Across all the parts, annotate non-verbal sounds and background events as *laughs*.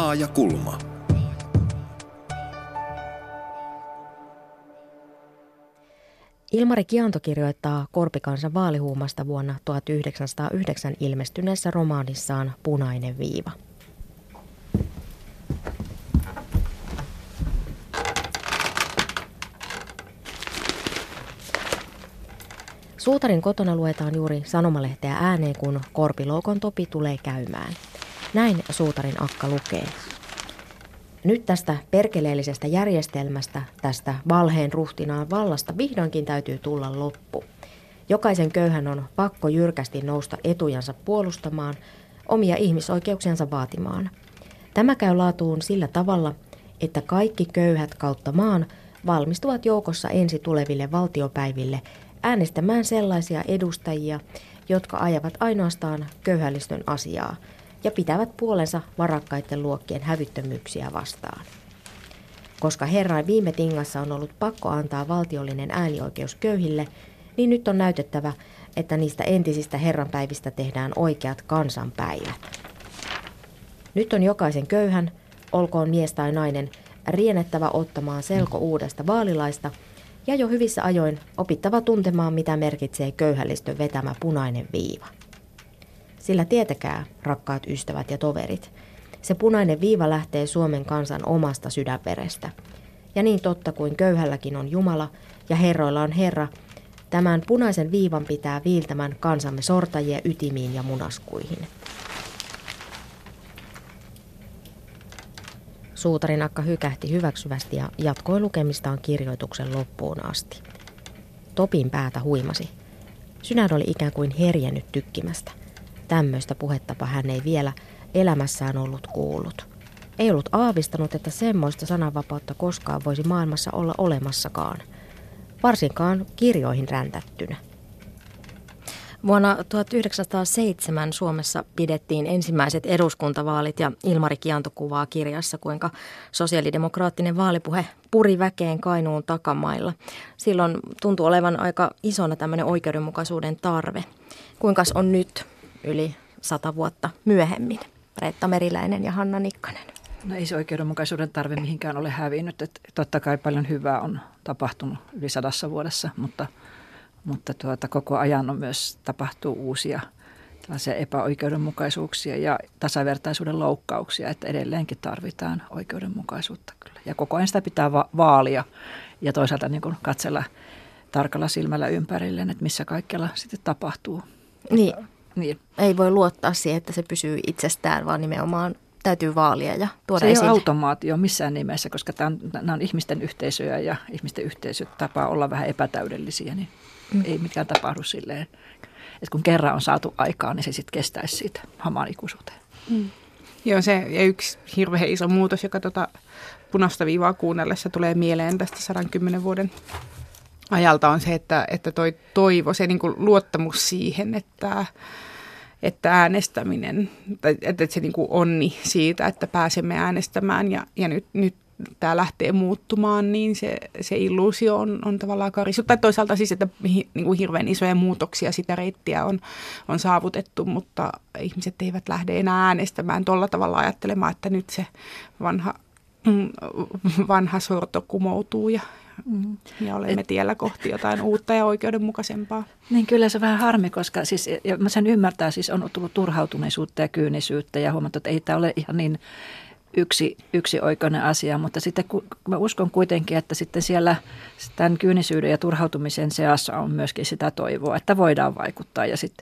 Laaja kulma. Ilmari Kianto kirjoittaa Korpikansan vaalihuumasta vuonna 1909 ilmestyneessä romaanissaan Punainen viiva. Suutarin kotona luetaan juuri sanomalehteä ääneen, kun Korpiloukon Topi tulee käymään. Näin Suutarin akka lukee. Nyt tästä perkeleellisestä järjestelmästä, tästä valheen ruhtinaan vallasta vihdoinkin täytyy tulla loppu. Jokaisen köyhän on pakko jyrkästi nousta etujansa puolustamaan, omia ihmisoikeuksiansa vaatimaan. Tämä käy laatuun sillä tavalla, että kaikki köyhät kautta maan valmistuvat joukossa ensi tuleville valtiopäiville äänestämään sellaisia edustajia, jotka ajavat ainoastaan köyhällistön asiaa – ja pitävät puolensa varakkaiden luokkien hävyttömyyksiä vastaan. Koska Herran viime tingassa on ollut pakko antaa valtiollinen äänioikeus köyhille, niin nyt on näytettävä, että niistä entisistä herranpäivistä tehdään oikeat kansanpäivät. Nyt on jokaisen köyhän, olkoon mies tai nainen, rienettävä ottamaan selko uudesta vaalilaista ja jo hyvissä ajoin opittava tuntemaan, mitä merkitsee köyhällistön vetämä punainen viiva. Sillä tietäkää, rakkaat ystävät ja toverit, se punainen viiva lähtee Suomen kansan omasta sydänverestä. Ja niin totta kuin köyhälläkin on Jumala ja herroilla on Herra, tämän punaisen viivan pitää viiltämän kansamme sortajia ytimiin ja munaskuihin. Suutarin akka hykähti hyväksyvästi ja jatkoi lukemistaan kirjoituksen loppuun asti. Topin päätä huimasi. Sydän oli ikään kuin herjennyt tykkimästä. Tämmöistä puhettapa hän ei vielä elämässään ollut kuullut. Ei ollut aavistanut, että semmoista sananvapautta koskaan voisi maailmassa olla olemassakaan. Varsinkaan kirjoihin räntättynä. Vuonna 1907 Suomessa pidettiin ensimmäiset eduskuntavaalit ja Ilmari Kianto kuvaa kirjassa, kuinka sosiaalidemokraattinen vaalipuhe puri väkeen Kainuun takamailla. Silloin tuntuu olevan aika isona tämmöinen oikeudenmukaisuuden tarve. Kuinkas on nyt? Yli sata vuotta myöhemmin. Reetta Meriläinen ja Hanna Nikkanen. No ei se oikeudenmukaisuuden tarve mihinkään ole hävinnyt. Että totta kai paljon hyvää on tapahtunut yli sadassa vuodessa, mutta, mutta tuota, koko ajan on myös tapahtuu uusia tällaisia epäoikeudenmukaisuuksia ja tasavertaisuuden loukkauksia, että edelleenkin tarvitaan oikeudenmukaisuutta kyllä. Ja koko ajan sitä pitää va- vaalia ja toisaalta niin kuin katsella tarkalla silmällä ympärilleen, että missä kaikkialla sitten tapahtuu. Niin, niin. Ei voi luottaa siihen, että se pysyy itsestään, vaan nimenomaan täytyy vaalia ja tuoda Se ei esille. ole automaatio missään nimessä, koska tämä on, nämä on ihmisten yhteisöjä ja ihmisten yhteisöt tapaa olla vähän epätäydellisiä, niin mm. ei mikään tapahdu silleen. Että kun kerran on saatu aikaa, niin se sitten kestäisi siitä hamaan ikuisuuteen. Mm. Joo, se ja yksi hirveän iso muutos, joka tuota punaista viivaa kuunnellessa tulee mieleen tästä 110 vuoden ajalta on se, että, että toi toivo, se niin kuin luottamus siihen, että, että äänestäminen, että se niin kuin onni siitä, että pääsemme äänestämään ja, ja nyt, nyt tämä lähtee muuttumaan, niin se, se illuusio on, on tavallaan karisut. Tai toisaalta siis, että niin kuin hirveän isoja muutoksia sitä reittiä on, on saavutettu, mutta ihmiset eivät lähde enää äänestämään tuolla tavalla ajattelemaan, että nyt se vanha, mm, vanha sorto kumoutuu ja, Mm. Ja olemme Et, tiellä kohti jotain uutta ja oikeudenmukaisempaa. Niin kyllä se vähän harmi, koska siis, ja mä sen ymmärtää, siis on tullut turhautuneisuutta ja kyynisyyttä ja huomattu, että ei tämä ole ihan niin yksi, yksi oikeinen asia, mutta sitten mä uskon kuitenkin, että sitten siellä tämän kyynisyyden ja turhautumisen seassa on myöskin sitä toivoa, että voidaan vaikuttaa ja, sit,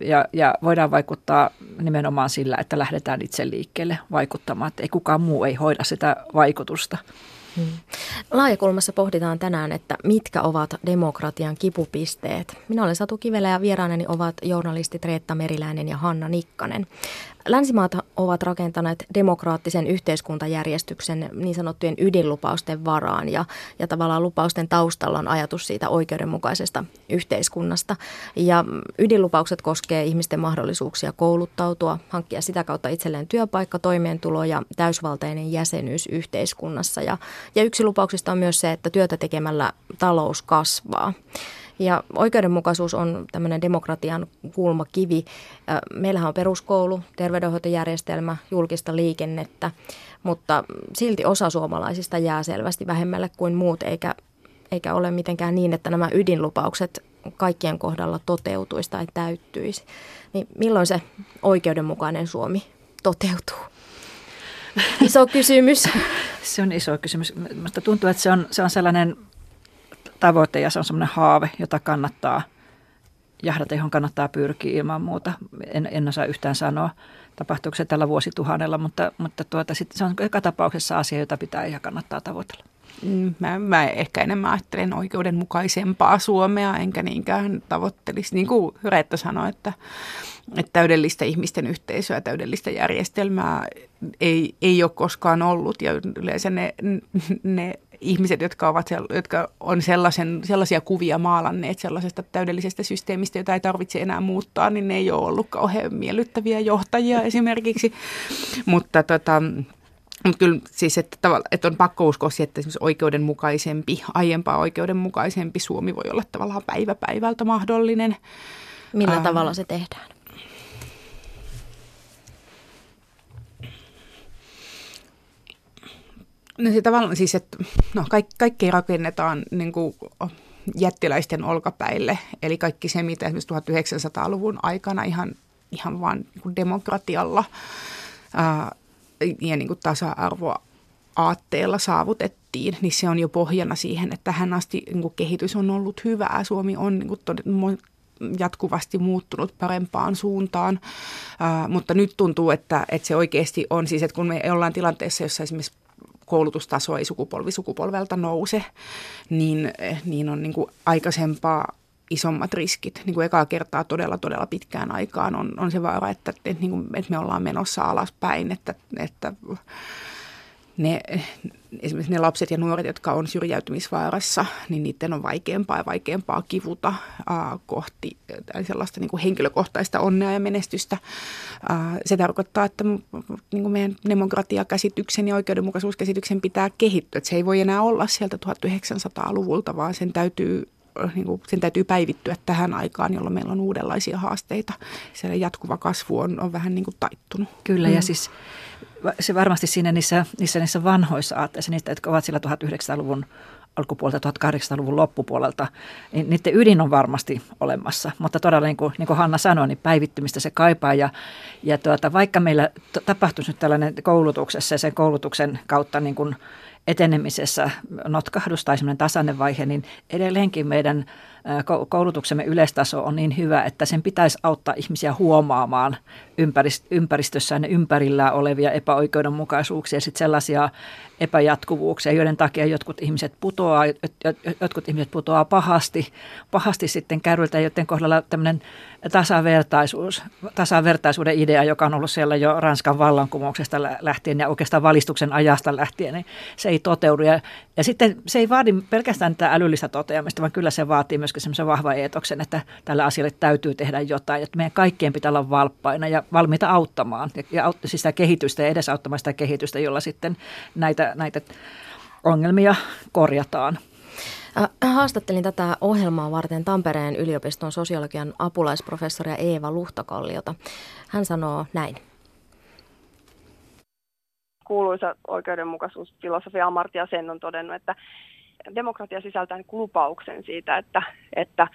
ja, ja voidaan vaikuttaa nimenomaan sillä, että lähdetään itse liikkeelle vaikuttamaan, että ei kukaan muu ei hoida sitä vaikutusta. Hmm. Laajakulmassa pohditaan tänään, että mitkä ovat demokratian kipupisteet. Minä olen Satu Kivelä ja vieraaneni ovat journalistit Reetta Meriläinen ja Hanna Nikkanen. Länsimaat ovat rakentaneet demokraattisen yhteiskuntajärjestyksen niin sanottujen ydinlupausten varaan ja, ja tavallaan lupausten taustalla on ajatus siitä oikeudenmukaisesta yhteiskunnasta. Ja ydinlupaukset koskee ihmisten mahdollisuuksia kouluttautua, hankkia sitä kautta itselleen työpaikka, toimeentulo ja täysvaltainen jäsenyys yhteiskunnassa. Ja, ja yksi lupauksista on myös se, että työtä tekemällä talous kasvaa. Ja oikeudenmukaisuus on tämmöinen demokratian kulmakivi. Meillähän on peruskoulu, terveydenhoitojärjestelmä, julkista liikennettä, mutta silti osa suomalaisista jää selvästi vähemmälle kuin muut, eikä, eikä ole mitenkään niin, että nämä ydinlupaukset kaikkien kohdalla toteutuisi tai täyttyisi. Niin milloin se oikeudenmukainen Suomi toteutuu? Iso kysymys. *laughs* se on iso kysymys. Minusta tuntuu, että se on, se on sellainen tavoite ja se on sellainen haave, jota kannattaa jahdata, johon kannattaa pyrkiä ilman muuta. En, en osaa yhtään sanoa, tapahtuuko se tällä vuosituhannella, mutta, mutta tuota, sit se on joka tapauksessa asia, jota pitää ja kannattaa tavoitella. Mm, mä, mä ehkä enemmän ajattelen oikeudenmukaisempaa Suomea, enkä niinkään tavoittelisi, niin kuin Hyrettä sanoi, että, että täydellistä ihmisten yhteisöä, täydellistä järjestelmää ei, ei ole koskaan ollut. Ja yleensä ne, ne ihmiset, jotka, ovat, jotka on sellaisen, sellaisia kuvia maalanneet sellaisesta täydellisestä systeemistä, jota ei tarvitse enää muuttaa, niin ne ei ole ollut kauhean miellyttäviä johtajia *laughs* esimerkiksi. Mutta tota, mutta kyllä siis, että, että on pakko uskoa siihen, että esimerkiksi oikeudenmukaisempi, aiempaa oikeudenmukaisempi Suomi voi olla tavallaan päivä päivältä mahdollinen. Millä ähm, tavalla se tehdään? No se tavallaan siis, että no, kaikki, kaikki rakennetaan niin kuin jättiläisten olkapäille. Eli kaikki se, mitä esimerkiksi 1900-luvun aikana ihan, ihan vaan niin demokratialla ää, ja niin kuin tasa-arvoa aatteella saavutettiin, niin se on jo pohjana siihen, että tähän asti niin kuin kehitys on ollut hyvää. Suomi on niin kuin todella, jatkuvasti muuttunut parempaan suuntaan, uh, mutta nyt tuntuu, että, että se oikeasti on siis, että kun me ollaan tilanteessa, jossa esimerkiksi koulutustaso ei sukupolvi sukupolvelta nouse, niin, niin on niin kuin aikaisempaa isommat riskit. Niin kuin ekaa kertaa todella, todella pitkään aikaan on, on se vaara, että, että, niin kuin, että me ollaan menossa alaspäin, että, että ne, esimerkiksi ne lapset ja nuoret, jotka on syrjäytymisvaarassa, niin niiden on vaikeampaa ja vaikeampaa kivuta äh, kohti sellaista niin kuin henkilökohtaista onnea ja menestystä. Äh, se tarkoittaa, että niin kuin meidän demokratiakäsityksen ja oikeudenmukaisuuskäsityksen pitää kehittyä. Että se ei voi enää olla sieltä 1900-luvulta, vaan sen täytyy niin kuin, sen täytyy päivittyä tähän aikaan, jolloin meillä on uudenlaisia haasteita. Siellä jatkuva kasvu on, on vähän niin kuin taittunut. Kyllä, mm. ja siis se varmasti siinä niissä, niissä, niissä vanhoissa aatteissa, niistä, jotka ovat sillä 1900-luvun alkupuolelta, 1800-luvun loppupuolelta, niin niiden ydin on varmasti olemassa. Mutta todella niin kuin, niin kuin Hanna sanoi, niin päivittymistä se kaipaa. Ja, ja tuota, vaikka meillä tapahtuisi nyt tällainen koulutuksessa ja sen koulutuksen kautta niin kuin etenemisessä notkahdus tai semmoinen tasainen vaihe, niin edelleenkin meidän koulutuksemme yleistaso on niin hyvä, että sen pitäisi auttaa ihmisiä huomaamaan ympäristössään ja ympärillään olevia epäoikeudenmukaisuuksia, sitten sellaisia epäjatkuvuuksia, joiden takia jotkut ihmiset putoaa, jotkut ihmiset putoaa pahasti, pahasti sitten kärryltä, joiden kohdalla tämmöinen tasavertaisuus, tasavertaisuuden idea, joka on ollut siellä jo Ranskan vallankumouksesta lähtien ja oikeastaan valistuksen ajasta lähtien, niin se ei toteudu. Ja, ja sitten se ei vaadi pelkästään tätä älyllistä toteamista, vaan kyllä se vaatii myöskin semmoisen vahvan eetoksen, että tällä asialle täytyy tehdä jotain, että meidän kaikkien pitää olla valppaina ja valmiita auttamaan ja, ja aut, siis sitä kehitystä ja edesauttamaan sitä kehitystä, jolla sitten näitä, näitä ongelmia korjataan. Haastattelin tätä ohjelmaa varten Tampereen yliopiston sosiologian apulaisprofessoria Eeva Luhtakalliota. Hän sanoo näin. Kuuluisa oikeudenmukaisuusfilosofia Amartya Sen on todennut, että demokratia sisältää lupauksen siitä, että, että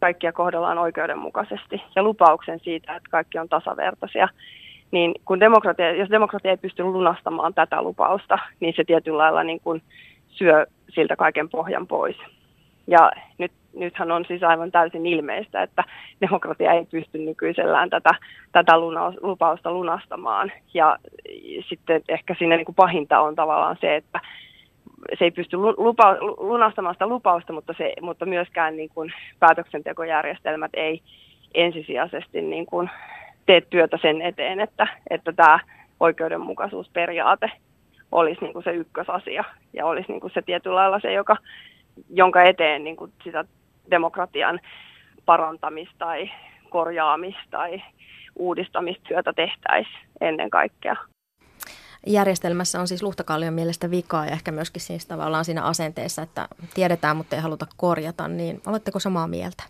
kaikkia kohdellaan oikeudenmukaisesti ja lupauksen siitä, että kaikki on tasavertaisia. Niin kun demokratia, jos demokratia ei pysty lunastamaan tätä lupausta, niin se tietyllä lailla niin kuin syö siltä kaiken pohjan pois. Ja nyt, nythän on siis aivan täysin ilmeistä, että demokratia ei pysty nykyisellään tätä, tätä luna, lupausta lunastamaan. Ja sitten ehkä siinä niin kuin pahinta on tavallaan se, että se ei pysty lupa, lunastamaan sitä lupausta, mutta, se, mutta myöskään niin kuin päätöksentekojärjestelmät ei ensisijaisesti niin kuin tee työtä sen eteen, että, että tämä oikeudenmukaisuusperiaate olisi niin kuin se ykkösasia ja olisi niin kuin se tietyllä lailla se, joka, jonka eteen niin kuin sitä demokratian parantamista tai korjaamista tai uudistamistyötä tehtäisiin ennen kaikkea. Järjestelmässä on siis Luhtakallion mielestä vikaa ja ehkä myöskin siis tavallaan siinä asenteessa, että tiedetään, mutta ei haluta korjata, niin oletteko samaa mieltä?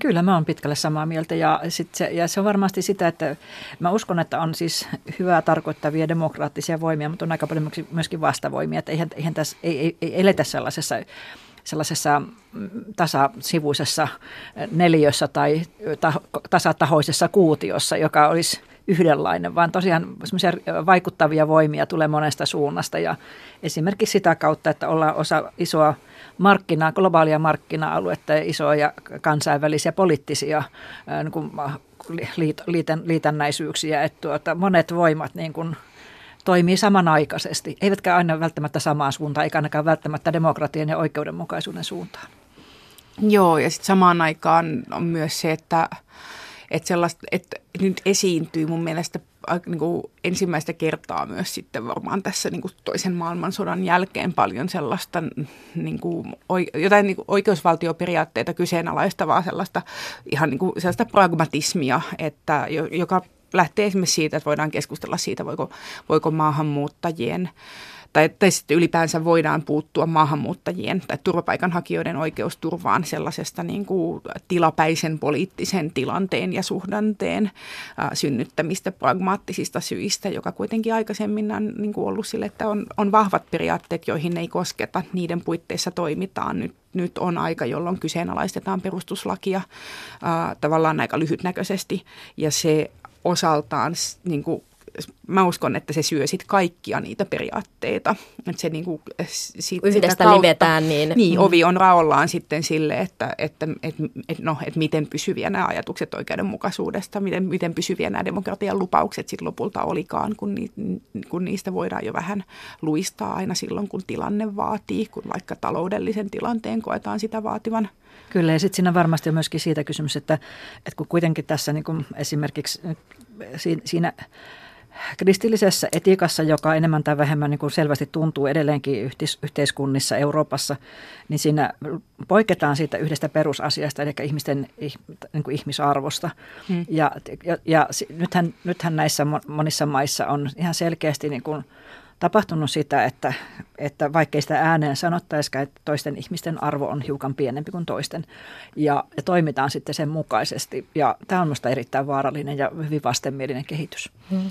Kyllä mä oon pitkälle samaa mieltä ja, sit se, ja se on varmasti sitä, että mä uskon, että on siis hyvää tarkoittavia demokraattisia voimia, mutta on aika paljon myöskin vastavoimia, että eihän, eihän tässä, ei, ei, ei eletä sellaisessa sellaisessa mm, tasasivuisessa neliössä tai tasatahoisessa kuutiossa, joka olisi yhdenlainen, vaan tosiaan vaikuttavia voimia tulee monesta suunnasta ja esimerkiksi sitä kautta, että ollaan osa isoa markkinaa, globaalia markkina-aluetta ja isoja kansainvälisiä poliittisia niin kuin, liitän, liitännäisyyksiä, että tuota, monet voimat niin kuin, toimii samanaikaisesti, eivätkä aina välttämättä samaan suuntaan, eikä ainakaan välttämättä demokratian ja oikeudenmukaisuuden suuntaan. Joo, ja sitten samaan aikaan on myös se, että, että, sellaista, että nyt esiintyy mun mielestä niin kuin ensimmäistä kertaa myös sitten varmaan tässä niin kuin toisen maailmansodan jälkeen paljon sellaista niin kuin, jotain niin kuin oikeusvaltioperiaatteita kyseenalaistavaa sellaista ihan niin kuin sellaista pragmatismia, että, joka lähtee esimerkiksi siitä, että voidaan keskustella siitä, voiko, voiko maahanmuuttajien tai, tai sitten ylipäänsä voidaan puuttua maahanmuuttajien tai turvapaikanhakijoiden oikeusturvaan sellaisesta niin kuin tilapäisen poliittisen tilanteen ja suhdanteen ää, synnyttämistä pragmaattisista syistä, joka kuitenkin aikaisemmin on niin kuin ollut sille, että on, on vahvat periaatteet, joihin ei kosketa, niiden puitteissa toimitaan. Nyt nyt on aika, jolloin kyseenalaistetaan perustuslakia ää, tavallaan aika lyhytnäköisesti. Ja se osaltaan niin kuin, mä uskon, että se syö sit kaikkia niitä periaatteita. Että se niin kuin, sit, Yhdestä sitä kautta, livetään. Niin, niin mm. ovi on raollaan sitten sille, että, että et, et, no, et miten pysyviä nämä ajatukset oikeudenmukaisuudesta, miten, miten pysyviä nämä demokratian lupaukset sitten lopulta olikaan, kun, ni, kun niistä voidaan jo vähän luistaa aina silloin, kun tilanne vaatii, kun vaikka taloudellisen tilanteen koetaan sitä vaativan. Kyllä, ja sitten siinä varmasti on myöskin siitä kysymys, että, että kun kuitenkin tässä niin kuin esimerkiksi siinä kristillisessä etiikassa, joka enemmän tai vähemmän niin kuin selvästi tuntuu edelleenkin yhteiskunnissa Euroopassa, niin siinä poiketaan siitä yhdestä perusasiasta, eli ihmisten niin kuin ihmisarvosta. Hmm. Ja, ja, ja nythän, nythän näissä monissa maissa on ihan selkeästi niin kuin – tapahtunut sitä, että, että vaikkei sitä ääneen sanottaisikaan, että toisten ihmisten arvo on hiukan pienempi kuin toisten. Ja, ja toimitaan sitten sen mukaisesti. Ja tämä on minusta erittäin vaarallinen ja hyvin vastenmielinen kehitys. Hmm.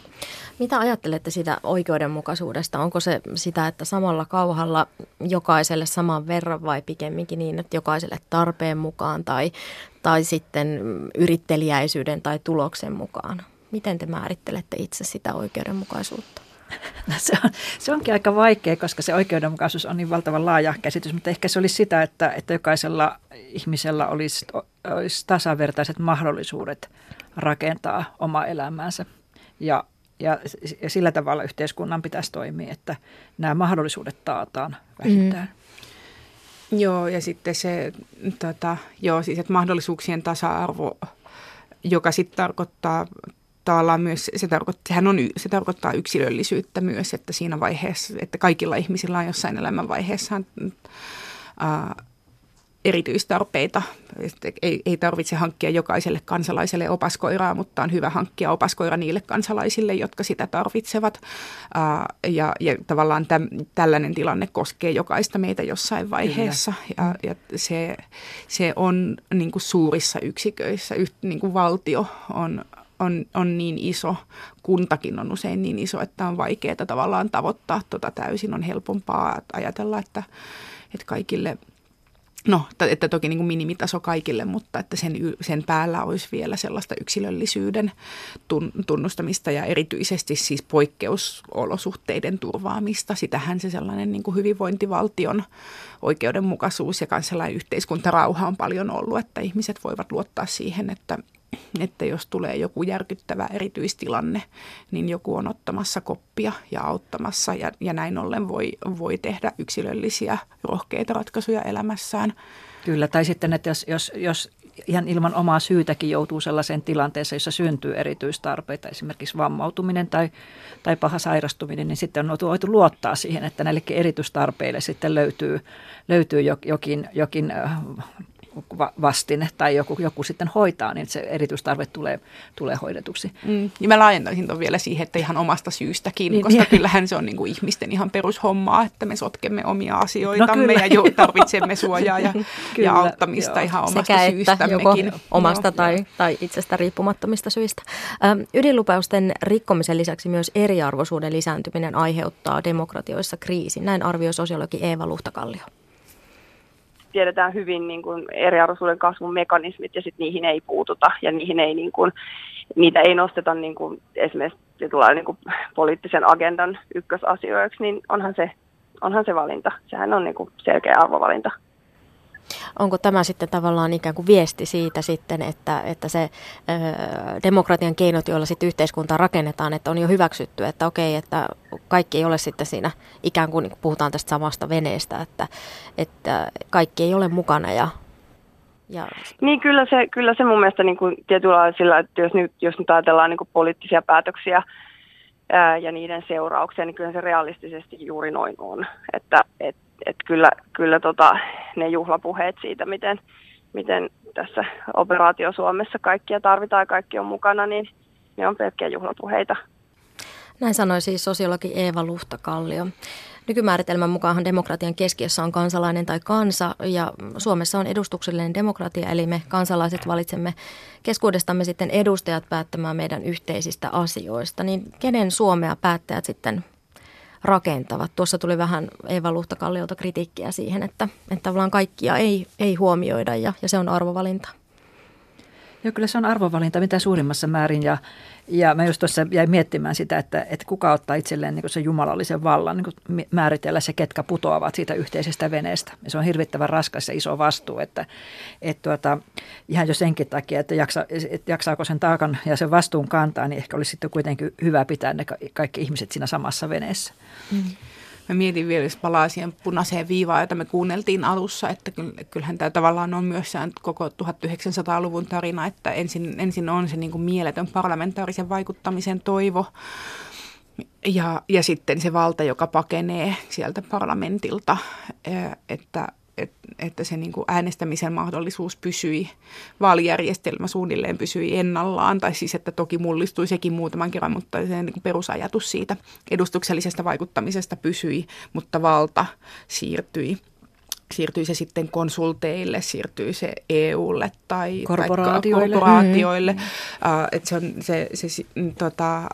Mitä ajattelette sitä oikeudenmukaisuudesta? Onko se sitä, että samalla kauhalla jokaiselle saman verran vai pikemminkin niin, että jokaiselle tarpeen mukaan tai, tai sitten yritteliäisyyden tai tuloksen mukaan? Miten te määrittelette itse sitä oikeudenmukaisuutta? No *laughs* se, on, se onkin aika vaikea, koska se oikeudenmukaisuus on niin valtavan laaja käsitys, mutta ehkä se olisi sitä, että, että jokaisella ihmisellä olisi, olisi tasavertaiset mahdollisuudet rakentaa omaa elämäänsä. Ja, ja, ja sillä tavalla yhteiskunnan pitäisi toimia, että nämä mahdollisuudet taataan vähintään. Mm. Joo, ja sitten se, tota, joo, siis että mahdollisuuksien tasa-arvo, joka sitten tarkoittaa tavallaan myös, se, tarkoittaa, sehän on, se tarkoittaa yksilöllisyyttä myös, että siinä vaiheessa, että kaikilla ihmisillä on jossain elämänvaiheessa ää, erityistarpeita. Ei, ei tarvitse hankkia jokaiselle kansalaiselle opaskoiraa, mutta on hyvä hankkia opaskoira niille kansalaisille, jotka sitä tarvitsevat. Ja, ja tavallaan täm, tällainen tilanne koskee jokaista meitä jossain vaiheessa. Ja, ja se, se on niin kuin suurissa yksiköissä, yht, niin kuin valtio on, on, on niin iso, kuntakin on usein niin iso, että on vaikeaa tavallaan tavoittaa tuota täysin. On helpompaa ajatella, että, että kaikille, no, että toki niin kuin minimitaso kaikille, mutta että sen, sen päällä olisi vielä sellaista yksilöllisyyden tunnustamista ja erityisesti siis poikkeusolosuhteiden turvaamista. Sitähän se sellainen niin kuin hyvinvointivaltion oikeudenmukaisuus ja kansalainen yhteiskuntarauha on paljon ollut, että ihmiset voivat luottaa siihen, että että jos tulee joku järkyttävä erityistilanne, niin joku on ottamassa koppia ja auttamassa ja, ja näin ollen voi, voi tehdä yksilöllisiä rohkeita ratkaisuja elämässään. Kyllä, tai sitten, että jos, jos, jos ihan ilman omaa syytäkin joutuu sellaiseen tilanteeseen, jossa syntyy erityistarpeita, esimerkiksi vammautuminen tai, tai paha sairastuminen, niin sitten on voitu luottaa siihen, että näillekin erityistarpeille sitten löytyy, löytyy jokin, jokin vastine tai joku, joku sitten hoitaa, niin se erityistarve tulee, tulee hoidetuksi. Mm. Ja mä laajentaisin tuon vielä siihen, että ihan omasta syystäkin, niin, koska niin. kyllähän se on niin kuin ihmisten ihan perushommaa, että me sotkemme omia asioitamme no, ja jo tarvitsemme suojaa ja, *laughs* kyllä, ja auttamista joo. ihan omasta Sekä syystämmekin. Joko omasta joo, tai, joo. tai itsestä riippumattomista syistä. Ähm, ydinlupausten rikkomisen lisäksi myös eriarvoisuuden lisääntyminen aiheuttaa demokratioissa kriisin. Näin arvioi sosiologi Eeva Luhtakallio tiedetään hyvin niin kuin eriarvoisuuden kasvun mekanismit ja sitten niihin ei puututa ja niihin ei niin kuin, niitä ei nosteta niin kuin esimerkiksi tulee niin kuin poliittisen agendan ykkösasioiksi, niin onhan se, onhan se valinta. Sehän on niin kuin selkeä arvovalinta. Onko tämä sitten tavallaan ikään kuin viesti siitä sitten, että, että se ö, demokratian keinot, joilla sitten yhteiskuntaa rakennetaan, että on jo hyväksytty, että okei, että kaikki ei ole sitten siinä ikään kuin, niin kuin puhutaan tästä samasta veneestä, että, että kaikki ei ole mukana ja ja... Niin kyllä se, kyllä se mun mielestä niin kuin tietyllä sillä, että jos nyt, jos nyt ajatellaan niin kuin poliittisia päätöksiä ää, ja niiden seurauksia, niin kyllä se realistisesti juuri noin on. Että et, et kyllä, kyllä tota, ne juhlapuheet siitä, miten, miten tässä operaatio Suomessa kaikkia tarvitaan ja kaikki on mukana, niin ne on pelkkiä juhlapuheita. Näin sanoi siis sosiologi Eeva Luhtakallio. Nykymääritelmän mukaan demokratian keskiössä on kansalainen tai kansa ja Suomessa on edustuksellinen demokratia, eli me kansalaiset valitsemme keskuudestamme sitten edustajat päättämään meidän yhteisistä asioista. Niin kenen Suomea päättäjät sitten rakentavat. Tuossa tuli vähän Eeva Luhtakalliolta kritiikkiä siihen, että, että tavallaan kaikkia ei, ei huomioida ja, ja se on arvovalinta. Joo, kyllä se on arvovalinta mitä suurimmassa määrin ja, ja mä just tuossa jäin miettimään sitä, että, että kuka ottaa itselleen niin se jumalallisen vallan niin määritellä se, ketkä putoavat siitä yhteisestä veneestä. Ja se on hirvittävän raskas ja iso vastuu, että, että tuota, ihan jo senkin takia, että, jaksa, että jaksaako sen taakan ja sen vastuun kantaa, niin ehkä olisi sitten kuitenkin hyvä pitää ne kaikki ihmiset siinä samassa veneessä. Mm. Mä mietin vielä, jos palaa siihen punaiseen viivaan, jota me kuunneltiin alussa, että kyllähän tämä tavallaan on myös koko 1900-luvun tarina, että ensin, ensin on se niin kuin mieletön parlamentaarisen vaikuttamisen toivo, ja, ja sitten se valta, joka pakenee sieltä parlamentilta, että että se niin kuin äänestämisen mahdollisuus pysyi, vaalijärjestelmä suunnilleen pysyi ennallaan, tai siis että toki mullistui sekin muutaman kerran, mutta se niin kuin perusajatus siitä edustuksellisesta vaikuttamisesta pysyi, mutta valta siirtyi siirtyy se sitten konsulteille, siirtyy se EUlle tai korporaatioille. Tai korporaatioille. Mm. Uh, että se, on, se, se, se, tota,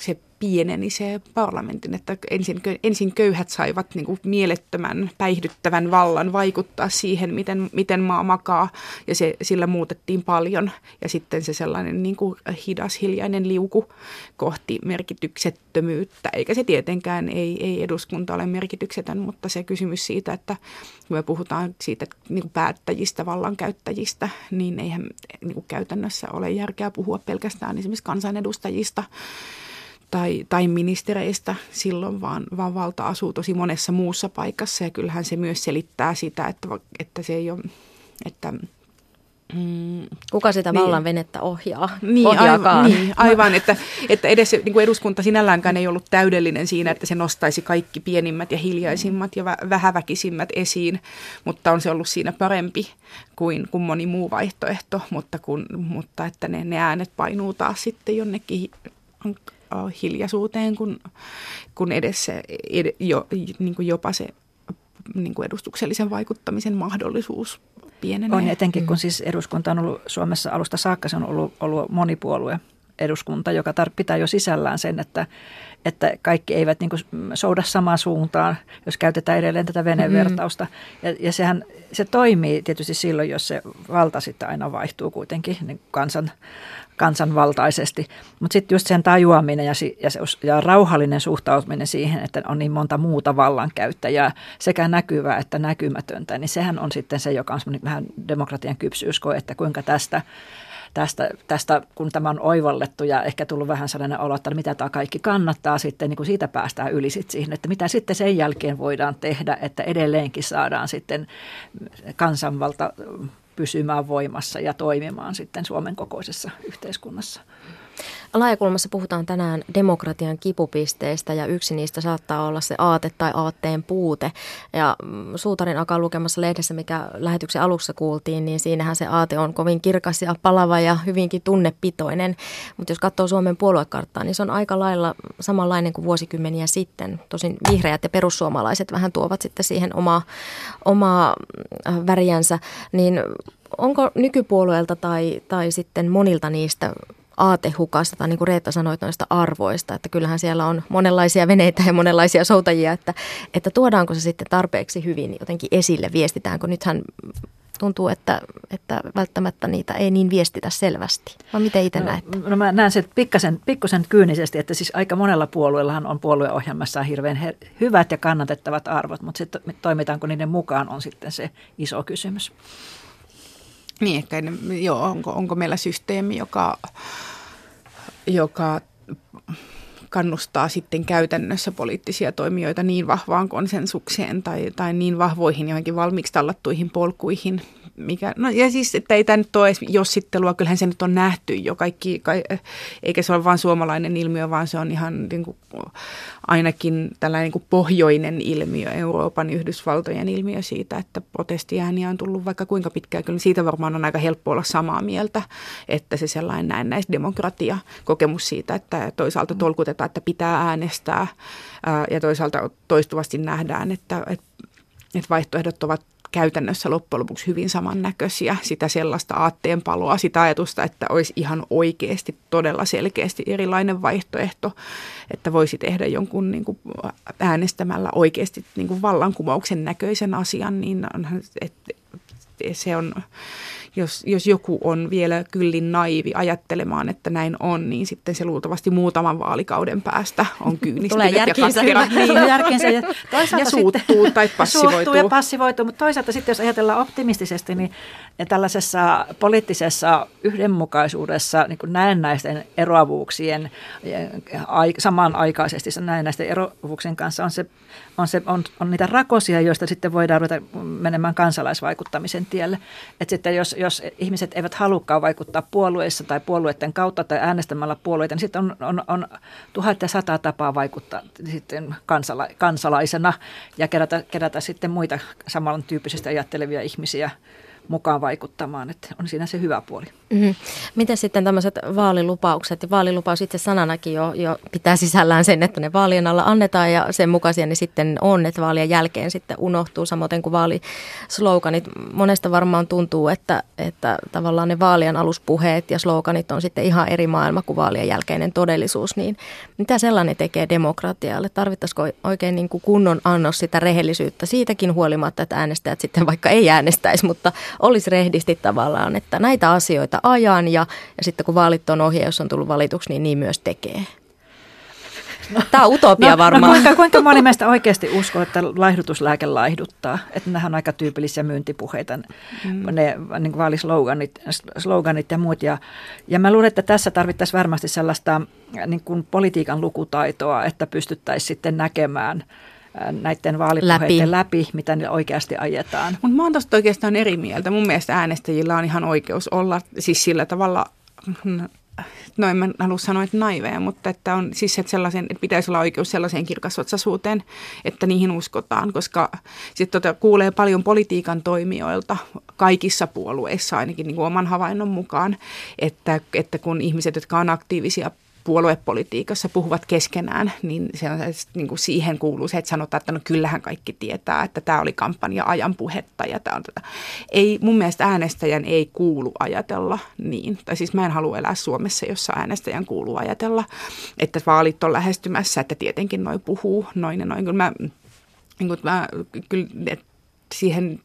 se pieneni se parlamentin, että ensin, ensin köyhät saivat niin kuin mielettömän päihdyttävän vallan vaikuttaa siihen, miten, miten maa makaa ja se, sillä muutettiin paljon. Ja sitten se sellainen niin kuin hidas hiljainen liuku kohti merkityksettömyyttä, eikä se tietenkään, ei, ei eduskunta ole merkityksetön, mutta se kysymys siitä, että kun me puhutaan siitä niin kuin päättäjistä, vallankäyttäjistä, niin eihän niin kuin käytännössä ole järkeä puhua pelkästään esimerkiksi kansanedustajista, tai, tai ministereistä silloin, vaan, vaan valta asuu tosi monessa muussa paikassa ja kyllähän se myös selittää sitä, että, että se ei ole, että Mm. Kuka sitä niin. vallan venettä ohjaa? Niin, aivan, niin, aivan että, että edes niin kuin eduskunta sinälläänkään ei ollut täydellinen siinä, että se nostaisi kaikki pienimmät ja hiljaisimmat ja vähäväkisimmät esiin, mutta on se ollut siinä parempi kuin, kuin moni muu vaihtoehto, mutta, kun, mutta että ne, ne äänet painuu taas sitten jonnekin hiljaisuuteen, kun, kun edes se, ed, jo, niin kuin jopa se niin kuin edustuksellisen vaikuttamisen mahdollisuus pienenee. On etenkin, kun siis eduskunta on ollut Suomessa alusta saakka, se on ollut, ollut monipuolue eduskunta, joka tar- pitää jo sisällään sen, että, että kaikki eivät niin kuin souda samaan suuntaan, jos käytetään edelleen tätä venevertausta. Mm-hmm. Ja, ja sehän se toimii tietysti silloin, jos se valta sitten aina vaihtuu kuitenkin niin kansan, kansanvaltaisesti. Mutta sitten just sen tajuaminen ja, ja, se, ja rauhallinen suhtautuminen siihen, että on niin monta muuta vallankäyttäjää, sekä näkyvää että näkymätöntä, niin sehän on sitten se, joka on vähän demokratian kypsyyskoe, että kuinka tästä tästä, tästä, kun tämä on oivallettu ja ehkä tullut vähän sellainen olo, että mitä tämä kaikki kannattaa sitten, niin kuin siitä päästään yli sit siihen, että mitä sitten sen jälkeen voidaan tehdä, että edelleenkin saadaan sitten kansanvalta pysymään voimassa ja toimimaan sitten Suomen kokoisessa yhteiskunnassa. Laajakulmassa puhutaan tänään demokratian kipupisteistä ja yksi niistä saattaa olla se aate tai aatteen puute. Ja mm, Suutarin akan lukemassa lehdessä, mikä lähetyksen alussa kuultiin, niin siinähän se aate on kovin kirkas ja palava ja hyvinkin tunnepitoinen. Mutta jos katsoo Suomen puoluekarttaa, niin se on aika lailla samanlainen kuin vuosikymmeniä sitten. Tosin vihreät ja perussuomalaiset vähän tuovat sitten siihen omaa, omaa äh, väriänsä. Niin onko nykypuolueelta tai, tai sitten monilta niistä aatehukasta, tai niin kuin Reetta sanoi noista arvoista, että kyllähän siellä on monenlaisia veneitä ja monenlaisia soutajia, että, että tuodaanko se sitten tarpeeksi hyvin jotenkin esille, viestitäänkö. Nythän tuntuu, että, että välttämättä niitä ei niin viestitä selvästi. No miten itse no, näette? No mä näen sen pikkasen, pikkusen kyynisesti, että siis aika monella puolueellahan on puolueohjelmassaan hirveän he, hyvät ja kannatettavat arvot, mutta sitten toimitaanko niiden mukaan on sitten se iso kysymys. Niin, ehkä joo, onko, onko meillä systeemi, joka, joka kannustaa sitten käytännössä poliittisia toimijoita niin vahvaan konsensukseen tai, tai niin vahvoihin johonkin valmiiksi tallattuihin polkuihin, mikä, no ja siis, että ei tämä nyt ole edes jossittelua, kyllähän se nyt on nähty jo kaikki, ka, eikä se ole vain suomalainen ilmiö, vaan se on ihan niin kuin, ainakin tällainen niin kuin pohjoinen ilmiö, Euroopan, Yhdysvaltojen ilmiö siitä, että protestiääniä on tullut vaikka kuinka pitkään, kyllä siitä varmaan on aika helppo olla samaa mieltä, että se sellainen näennäisdemokratia, kokemus siitä, että toisaalta tolkutetaan, että pitää äänestää ja toisaalta toistuvasti nähdään, että, että että vaihtoehdot ovat käytännössä loppujen lopuksi hyvin samannäköisiä, sitä sellaista aatteenpaloa, sitä ajatusta, että olisi ihan oikeasti todella selkeästi erilainen vaihtoehto, että voisi tehdä jonkun niin kuin äänestämällä oikeasti niin kuin vallankumouksen näköisen asian, niin onhan, että se on jos, jos joku on vielä kyllin naivi ajattelemaan, että näin on, niin sitten se luultavasti muutaman vaalikauden päästä on *laughs* kyynistynyt. Ja, *laughs* niin, järkiinsä. Ja, toisaalta ja suuttuu sitten, tai *laughs* passivoituu. Suuttuu ja passivoituu, mutta toisaalta sitten jos ajatellaan optimistisesti, niin tällaisessa poliittisessa yhdenmukaisuudessa niin kuin näennäisten eroavuuksien samanaikaisesti näennäisten eroavuuksien kanssa on, se, on, se, on, on niitä rakosia, joista sitten voidaan ruveta menemään kansalaisvaikuttamisen tielle. Että sitten jos, jos ihmiset eivät halukkaan vaikuttaa puolueissa tai puolueiden kautta tai äänestämällä puolueita, niin sitten on, on, on tuhat ja sata tapaa vaikuttaa sitten kansala, kansalaisena ja kerätä, kerätä sitten muita samantyyppisesti ajattelevia ihmisiä mukaan vaikuttamaan, että on siinä se hyvä puoli. Mm-hmm. Miten sitten tämmöiset vaalilupaukset, ja vaalilupaus itse sananakin jo, jo pitää sisällään sen, että ne vaalien alla annetaan ja sen mukaisia ne sitten on, että vaalien jälkeen sitten unohtuu, samoin kuin vaalisloganit. Monesta varmaan tuntuu, että, että tavallaan ne vaalien aluspuheet ja sloganit on sitten ihan eri maailma kuin vaalien jälkeinen todellisuus, niin mitä sellainen tekee demokratialle? Tarvittaisiko oikein niin kuin kunnon annos sitä rehellisyyttä siitäkin huolimatta, että äänestäjät sitten vaikka ei äänestäisi, mutta olisi rehdisti tavallaan, että näitä asioita ajan ja, ja sitten kun vaalit on ohi, jos on tullut valituksi, niin niin myös tekee. No, Tämä on utopia no, no varmaan. No kuinka, kuinka moni meistä oikeasti uskoo, että laihdutuslääke laihduttaa? Että nämä on aika tyypillisiä myyntipuheita, mm. ne niin vaalisloganit sloganit ja muut. Ja, ja mä luulen, että tässä tarvittaisiin varmasti sellaista niin kuin politiikan lukutaitoa, että pystyttäisiin sitten näkemään – näiden vaalipuheiden läpi, läpi mitä ne oikeasti ajetaan. Mutta mä oon tuosta oikeastaan eri mieltä. Mun mielestä äänestäjillä on ihan oikeus olla siis sillä tavalla no en mä halua sanoa, että naiveja, mutta että on siis että, sellaisen, että pitäisi olla oikeus sellaiseen kirkasotsaisuuteen, että niihin uskotaan, koska sitten tota, kuulee paljon politiikan toimijoilta kaikissa puolueissa ainakin niin kuin oman havainnon mukaan, että, että kun ihmiset, jotka on aktiivisia puoluepolitiikassa puhuvat keskenään, niin, se on, niin kuin siihen kuuluu se, että sanotaan, että no kyllähän kaikki tietää, että tämä oli kampanja-ajan puhetta ja tämä on tätä. Ei, mun mielestä äänestäjän ei kuulu ajatella niin. Tai siis mä en halua elää Suomessa, jossa äänestäjän kuuluu ajatella, että vaalit on lähestymässä, että tietenkin noin puhuu, noin ja noin. Kyllä mä, niin kuin mä kyllä, siihen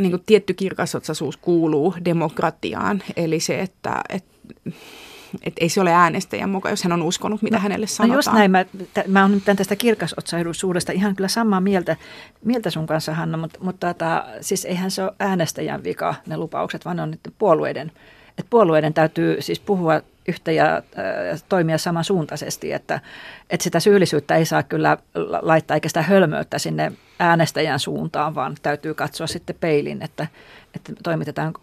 niin kuin tietty kirkasotsaisuus kuuluu demokratiaan, eli se, että, että että ei se ole äänestäjän mukaan, jos hän on uskonut, mitä no, hänelle sanotaan. No just näin. Mä, t- mä olen nyt tästä kirkasotsaisuudesta ihan kyllä samaa mieltä, mieltä sun kanssa, Hanna, mutta, mutta tota, siis eihän se ole äänestäjän vika ne lupaukset, vaan ne on nyt puolueiden. Että puolueiden täytyy siis puhua yhtä ja äh, toimia samansuuntaisesti, että, että sitä syyllisyyttä ei saa kyllä laittaa eikä sitä hölmöyttä sinne äänestäjän suuntaan, vaan täytyy katsoa sitten peilin, että, että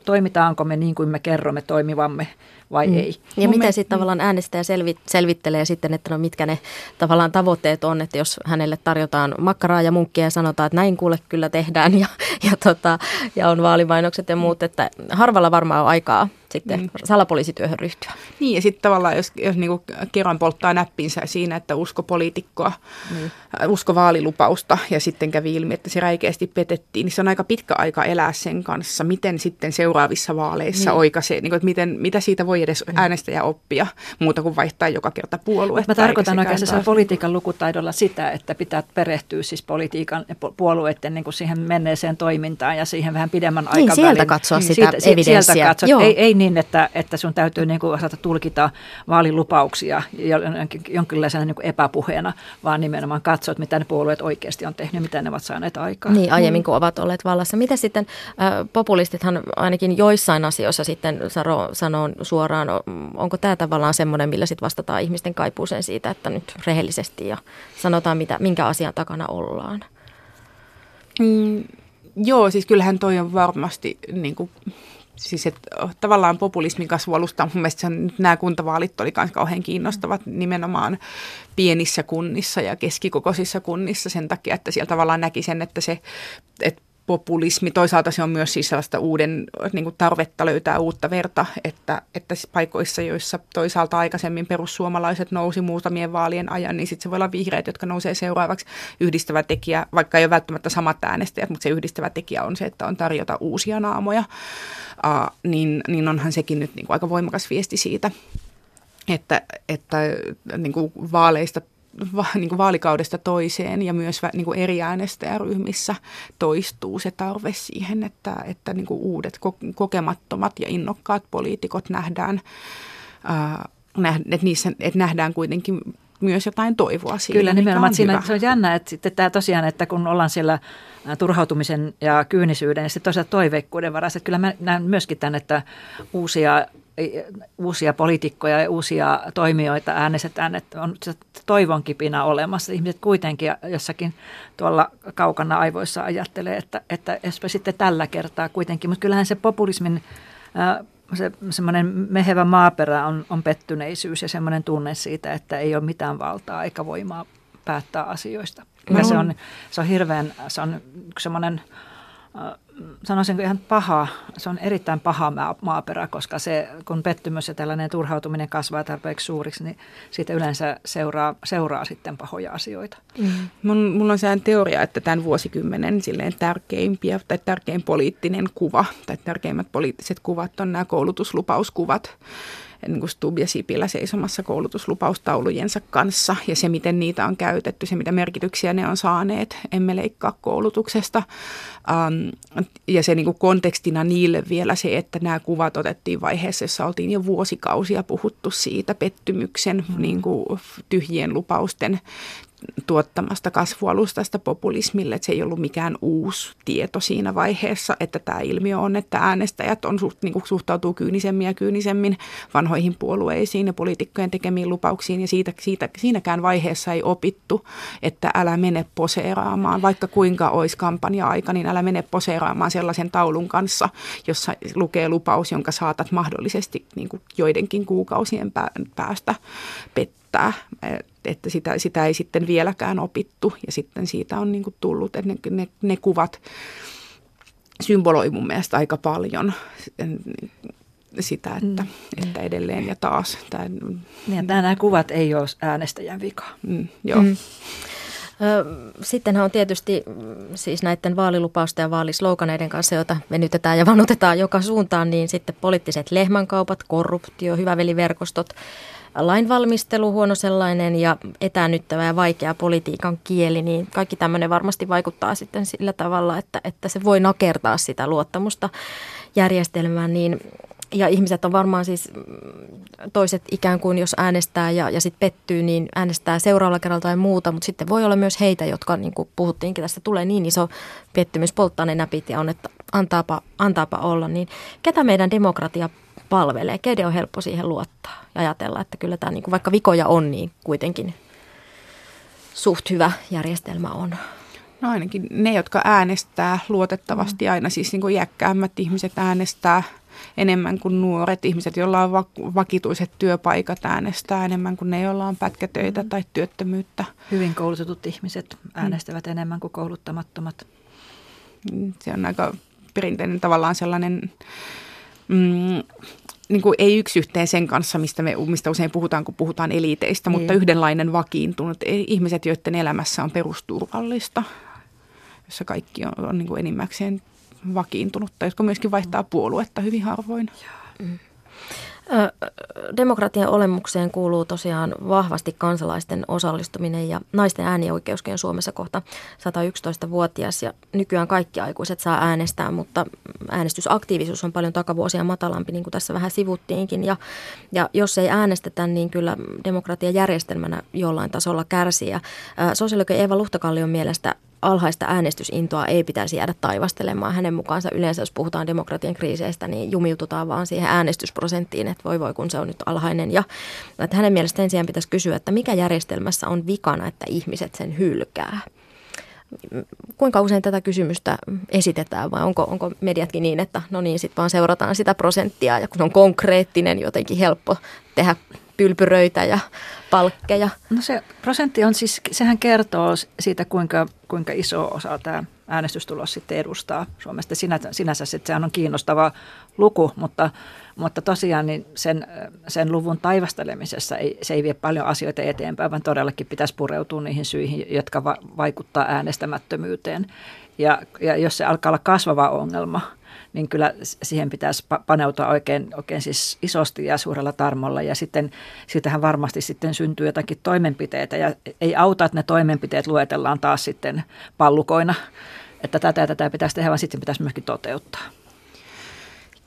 toimitaanko me niin kuin me kerromme toimivamme vai mm. ei. Ja Mun miten sitten tavallaan äänestäjä selvi, selvittelee sitten, että no mitkä ne tavallaan tavoitteet on, että jos hänelle tarjotaan makkaraa ja munkkia ja sanotaan, että näin kuule kyllä tehdään ja, ja, tota, ja on vaalimainokset ja muut, että harvalla varmaan on aikaa sitten mm. salapoliisityöhön ryhtyä. Niin ja sitten tavallaan, jos, jos niinku kerran polttaa näppinsä siinä, että usko poliitikkoa, mm. usko vaalilupausta ja sitten kävi ilmi, että se räikeästi petettiin, niin se on aika pitkä aika elää sen kanssa, miten sitten seuraavissa vaaleissa niin. oikaisee, niin kuin, että miten, mitä siitä voi edes mm. äänestäjä oppia muuta kuin vaihtaa joka kerta puolue. Mä tarkoitan oikeastaan politiikan lukutaidolla sitä, että pitää perehtyä siis politiikan puolueiden niin kuin siihen menneeseen toimintaan ja siihen vähän pidemmän niin, aikavälin. sieltä katsoa sitä siitä, evidenssiä. Sieltä katsoa, ei, ei niin, että, että sun täytyy niin kuin osata tulkita vaalilupauksia jonkinlaisena niin kuin epäpuheena, vaan nimenomaan katsoa, mitä ne puolueet oikeasti on tehnyt mitä ne ovat saaneet aikaan. Niin, aiemmin kun ovat olleet vallassa. Mitä sitten, äh, populistithan ainakin joissain asioissa sitten sanoo suoraan, onko tämä tavallaan semmoinen, millä sitten vastataan ihmisten kaipuuseen siitä, että nyt rehellisesti ja sanotaan, mitä, minkä asian takana ollaan? Mm, joo, siis kyllähän toi on varmasti niin kuin siis että tavallaan populismin kasvualusta mun mielestä sen, nämä kuntavaalit oli myös kauhean kiinnostavat nimenomaan pienissä kunnissa ja keskikokoisissa kunnissa sen takia, että siellä tavallaan näki sen, että se, että populismi. Toisaalta se on myös siis sellaista uuden niin kuin tarvetta löytää uutta verta, että, että paikoissa, joissa toisaalta aikaisemmin perussuomalaiset nousi muutamien vaalien ajan, niin sitten se voi olla vihreät, jotka nousee seuraavaksi. Yhdistävä tekijä, vaikka ei ole välttämättä samat äänestäjät, mutta se yhdistävä tekijä on se, että on tarjota uusia naamoja, uh, niin, niin onhan sekin nyt niin kuin aika voimakas viesti siitä, että, että niin kuin vaaleista va, niin kuin vaalikaudesta toiseen ja myös niin kuin eri äänestäjäryhmissä toistuu se tarve siihen, että, että niin kuin uudet kokemattomat ja innokkaat poliitikot nähdään, ää, että, niissä, että nähdään kuitenkin myös jotain toivoa siinä. Kyllä nimenomaan. Siinä, se on jännä, että sitten tämä tosiaan, että kun ollaan siellä turhautumisen ja kyynisyyden ja sitten toisaalta toiveikkuuden varassa, että kyllä mä näen myöskin tämän, että uusia uusia poliitikkoja ja uusia toimijoita äänestetään, että on toivon kipinä olemassa. Ihmiset kuitenkin jossakin tuolla kaukana aivoissa ajattelee, että, että sitten tällä kertaa kuitenkin. Mutta kyllähän se populismin se semmoinen mehevä maaperä on, on pettyneisyys ja semmoinen tunne siitä, että ei ole mitään valtaa eikä voimaa päättää asioista. Ja se on, se on hirveän, se on semmoinen sanoisinko ihan paha, se on erittäin paha maaperä, koska se, kun pettymys ja tällainen turhautuminen kasvaa tarpeeksi suuriksi, niin siitä yleensä seuraa, seuraa sitten pahoja asioita. Mm. Mun, mulla on sellainen teoria, että tämän vuosikymmenen silleen tärkeimpiä tai tärkein poliittinen kuva tai tärkeimmät poliittiset kuvat on nämä koulutuslupauskuvat niin kuin Stub ja Sipilä seisomassa koulutuslupaustaulujensa kanssa ja se, miten niitä on käytetty, se, mitä merkityksiä ne on saaneet, emme leikkaa koulutuksesta. Um, ja se niin kuin kontekstina niille vielä se, että nämä kuvat otettiin vaiheessa, jossa oltiin jo vuosikausia puhuttu siitä pettymyksen, mm. niin kuin tyhjien lupausten tuottamasta kasvualustasta populismille, että se ei ollut mikään uusi tieto siinä vaiheessa, että tämä ilmiö on, että äänestäjät on suht, niin kuin suhtautuu kyynisemmin ja kyynisemmin vanhoihin puolueisiin ja poliitikkojen tekemiin lupauksiin ja siitä, siitä, siinäkään vaiheessa ei opittu, että älä mene poseeraamaan, vaikka kuinka olisi kampanja-aika, niin älä mene poseeraamaan sellaisen taulun kanssa, jossa lukee lupaus, jonka saatat mahdollisesti niin kuin joidenkin kuukausien päästä pettää että sitä, sitä ei sitten vieläkään opittu ja sitten siitä on niin kuin tullut, että ne, ne, ne kuvat symboloi mun mielestä aika paljon sitä, että, mm. että edelleen ja taas. Tämä, niin, nämä kuvat ei ole äänestäjän vika. Mm, joo. Mm. Sittenhän on tietysti mm, siis näiden vaalilupausten ja vaalisloganeiden kanssa, joita venytetään ja vanutetaan joka suuntaan, niin sitten poliittiset lehmänkaupat, korruptio, hyväveliverkostot, lainvalmistelu huono sellainen ja etänyttävä ja vaikea politiikan kieli, niin kaikki tämmöinen varmasti vaikuttaa sitten sillä tavalla, että, että se voi nakertaa sitä luottamusta järjestelmään, niin ja ihmiset on varmaan siis mm, toiset ikään kuin, jos äänestää ja, ja sitten pettyy, niin äänestää seuraavalla kerralla tai muuta, mutta sitten voi olla myös heitä, jotka niin kuin puhuttiinkin, tästä tulee niin iso pettymys, polttaa ne näpit ja on, että antaapa, antaapa olla. Niin ketä meidän demokratia palvelee, keiden on helppo siihen luottaa ja ajatella, että kyllä tämä, niin kuin, vaikka vikoja on, niin kuitenkin suht hyvä järjestelmä on. No ainakin ne, jotka äänestää luotettavasti aina, siis niin kuin iäkkäämmät ihmiset äänestää enemmän kuin nuoret ihmiset, joilla on vakituiset työpaikat äänestää enemmän kuin ne, joilla on pätkätöitä tai työttömyyttä. Hyvin koulutetut ihmiset äänestävät mm. enemmän kuin kouluttamattomat. Se on aika perinteinen tavallaan sellainen mm, niin kuin ei yksi yhteen sen kanssa, mistä, me, mistä usein puhutaan, kun puhutaan eliteistä, niin. mutta yhdenlainen vakiintunut. E, ihmiset, joiden elämässä on perusturvallista, jossa kaikki on, on niin kuin enimmäkseen vakiintunutta, jotka myöskin vaihtaa puoluetta hyvin harvoin. Mm. Demokratian olemukseen kuuluu tosiaan vahvasti kansalaisten osallistuminen ja naisten äänioikeuskin Suomessa kohta 111-vuotias ja nykyään kaikki aikuiset saa äänestää, mutta äänestysaktiivisuus on paljon takavuosia matalampi, niin kuin tässä vähän sivuttiinkin. Ja, ja jos ei äänestetä, niin kyllä demokratian järjestelmänä jollain tasolla kärsii. Ja, sosiologi Eeva Luhtakallion mielestä alhaista äänestysintoa ei pitäisi jäädä taivastelemaan. Hänen mukaansa yleensä, jos puhutaan demokratian kriiseistä, niin jumiututaan vaan siihen äänestysprosenttiin, että voi voi, kun se on nyt alhainen. Ja että hänen mielestään sijaan pitäisi kysyä, että mikä järjestelmässä on vikana, että ihmiset sen hylkää. Kuinka usein tätä kysymystä esitetään vai onko, onko mediatkin niin, että no niin, sitten vaan seurataan sitä prosenttia ja kun on konkreettinen, jotenkin helppo tehdä pylpyröitä ja palkkeja? No se prosentti on siis, sehän kertoo siitä, kuinka, kuinka iso osa tämä äänestystulos sitten edustaa Suomesta. Sinänsä, sinänsä sitten sehän on kiinnostava luku, mutta, mutta tosiaan niin sen, sen luvun taivastelemisessa ei, se ei vie paljon asioita eteenpäin, vaan todellakin pitäisi pureutua niihin syihin, jotka va, vaikuttaa äänestämättömyyteen. Ja, ja jos se alkaa olla kasvava ongelma – niin kyllä siihen pitäisi paneutua oikein, oikein siis isosti ja suurella tarmolla. Ja sitten siitähän varmasti sitten syntyy jotakin toimenpiteitä ja ei auta, että ne toimenpiteet luetellaan taas sitten pallukoina, että tätä ja tätä pitäisi tehdä, vaan sitten pitäisi myöskin toteuttaa.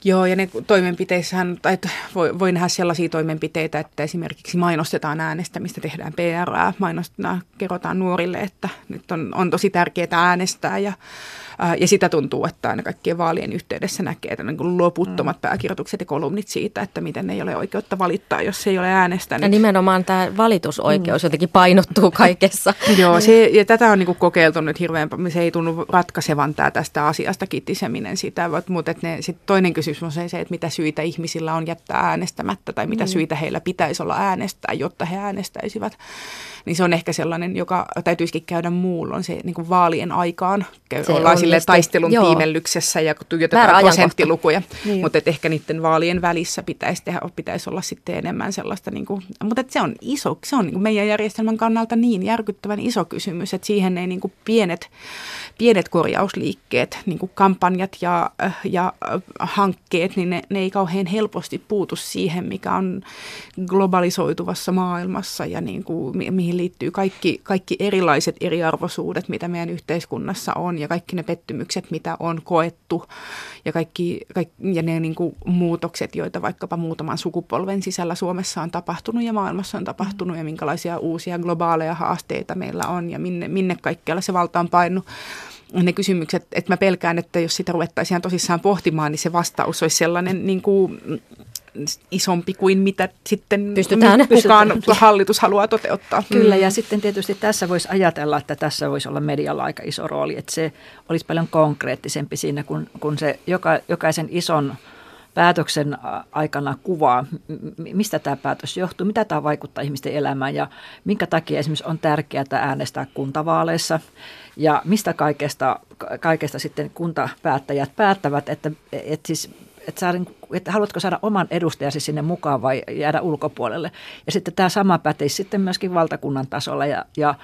Joo, ja ne toimenpiteissähän, tai voi, voi nähdä sellaisia toimenpiteitä, että esimerkiksi mainostetaan äänestämistä, tehdään PR, mainostetaan, kerrotaan nuorille, että nyt on, on tosi tärkeää äänestää ja ja sitä tuntuu, että aina kaikkien vaalien yhteydessä näkee että niin loputtomat mm. pääkirjoitukset ja kolumnit siitä, että miten ei ole oikeutta valittaa, jos ei ole äänestänyt. Ja nimenomaan tämä valitusoikeus mm. jotenkin painottuu kaikessa. *laughs* Joo, se, ja tätä on niin kuin kokeiltu nyt hirveän. Se ei tunnu ratkaisevan tämä tästä asiasta kittiseminen sitä, mutta että ne, sit toinen kysymys on se, että mitä syitä ihmisillä on jättää äänestämättä tai mitä mm. syitä heillä pitäisi olla äänestää, jotta he äänestäisivät niin se on ehkä sellainen, joka täytyisikin käydä muullon se niin kuin vaalien aikaan. Se ollaan sille taistelun joo. tiimellyksessä ja tuijotetaan prosenttilukuja, niin. mutta ehkä niiden vaalien välissä pitäisi, tehdä, pitäisi olla sitten enemmän sellaista, niin kuin, mutta se on iso, se on niin kuin meidän järjestelmän kannalta niin järkyttävän iso kysymys, että siihen ei niin kuin pienet, pienet korjausliikkeet, niin kuin kampanjat ja, ja hankkeet, niin ne, ne ei kauhean helposti puutu siihen, mikä on globalisoituvassa maailmassa ja niin kuin, mihin liittyy kaikki, kaikki erilaiset eriarvoisuudet, mitä meidän yhteiskunnassa on ja kaikki ne pettymykset, mitä on koettu ja, kaikki, kaikki, ja ne niin kuin muutokset, joita vaikkapa muutaman sukupolven sisällä Suomessa on tapahtunut ja maailmassa on tapahtunut ja minkälaisia uusia globaaleja haasteita meillä on ja minne, minne kaikkialla se valta on painunut ne kysymykset, että mä pelkään, että jos sitä ruvettaisiin tosissaan pohtimaan, niin se vastaus olisi sellainen niin kuin isompi kuin mitä sitten Pystytään. kukaan Pystytään. hallitus haluaa toteuttaa. Kyllä, ja sitten tietysti tässä voisi ajatella, että tässä voisi olla medialla aika iso rooli, että se olisi paljon konkreettisempi siinä, kun, kun se joka, jokaisen ison päätöksen aikana kuvaa, mistä tämä päätös johtuu, mitä tämä vaikuttaa ihmisten elämään ja minkä takia esimerkiksi on tärkeää äänestää kuntavaaleissa ja mistä kaikesta, kaikesta sitten kuntapäättäjät päättävät, että, että siis että, saada, että haluatko saada oman edustajasi sinne mukaan vai jäädä ulkopuolelle. Ja sitten tämä sama pätisi sitten myöskin valtakunnan tasolla ja, ja,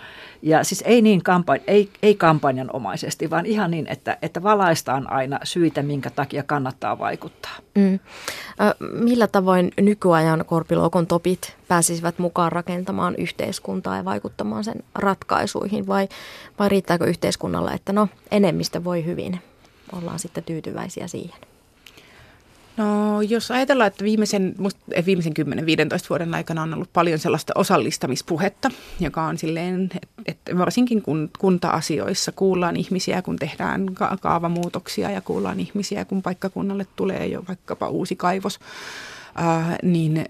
ja siis ei niin kampan, ei, ei kampanjanomaisesti, vaan ihan niin, että, että valaistaan aina syitä, minkä takia kannattaa vaikuttaa. Mm. Millä tavoin nykyajan korpiloukon topit pääsisivät mukaan rakentamaan yhteiskuntaa ja vaikuttamaan sen ratkaisuihin vai, vai riittääkö yhteiskunnalla, että no enemmistö voi hyvin, ollaan sitten tyytyväisiä siihen? No jos ajatellaan, että viimeisen, eh, viimeisen 10-15 vuoden aikana on ollut paljon sellaista osallistamispuhetta, joka on silleen, että varsinkin kun kunta-asioissa kuullaan ihmisiä, kun tehdään ka- kaavamuutoksia ja kuullaan ihmisiä, kun paikkakunnalle tulee jo vaikkapa uusi kaivos, ää, niin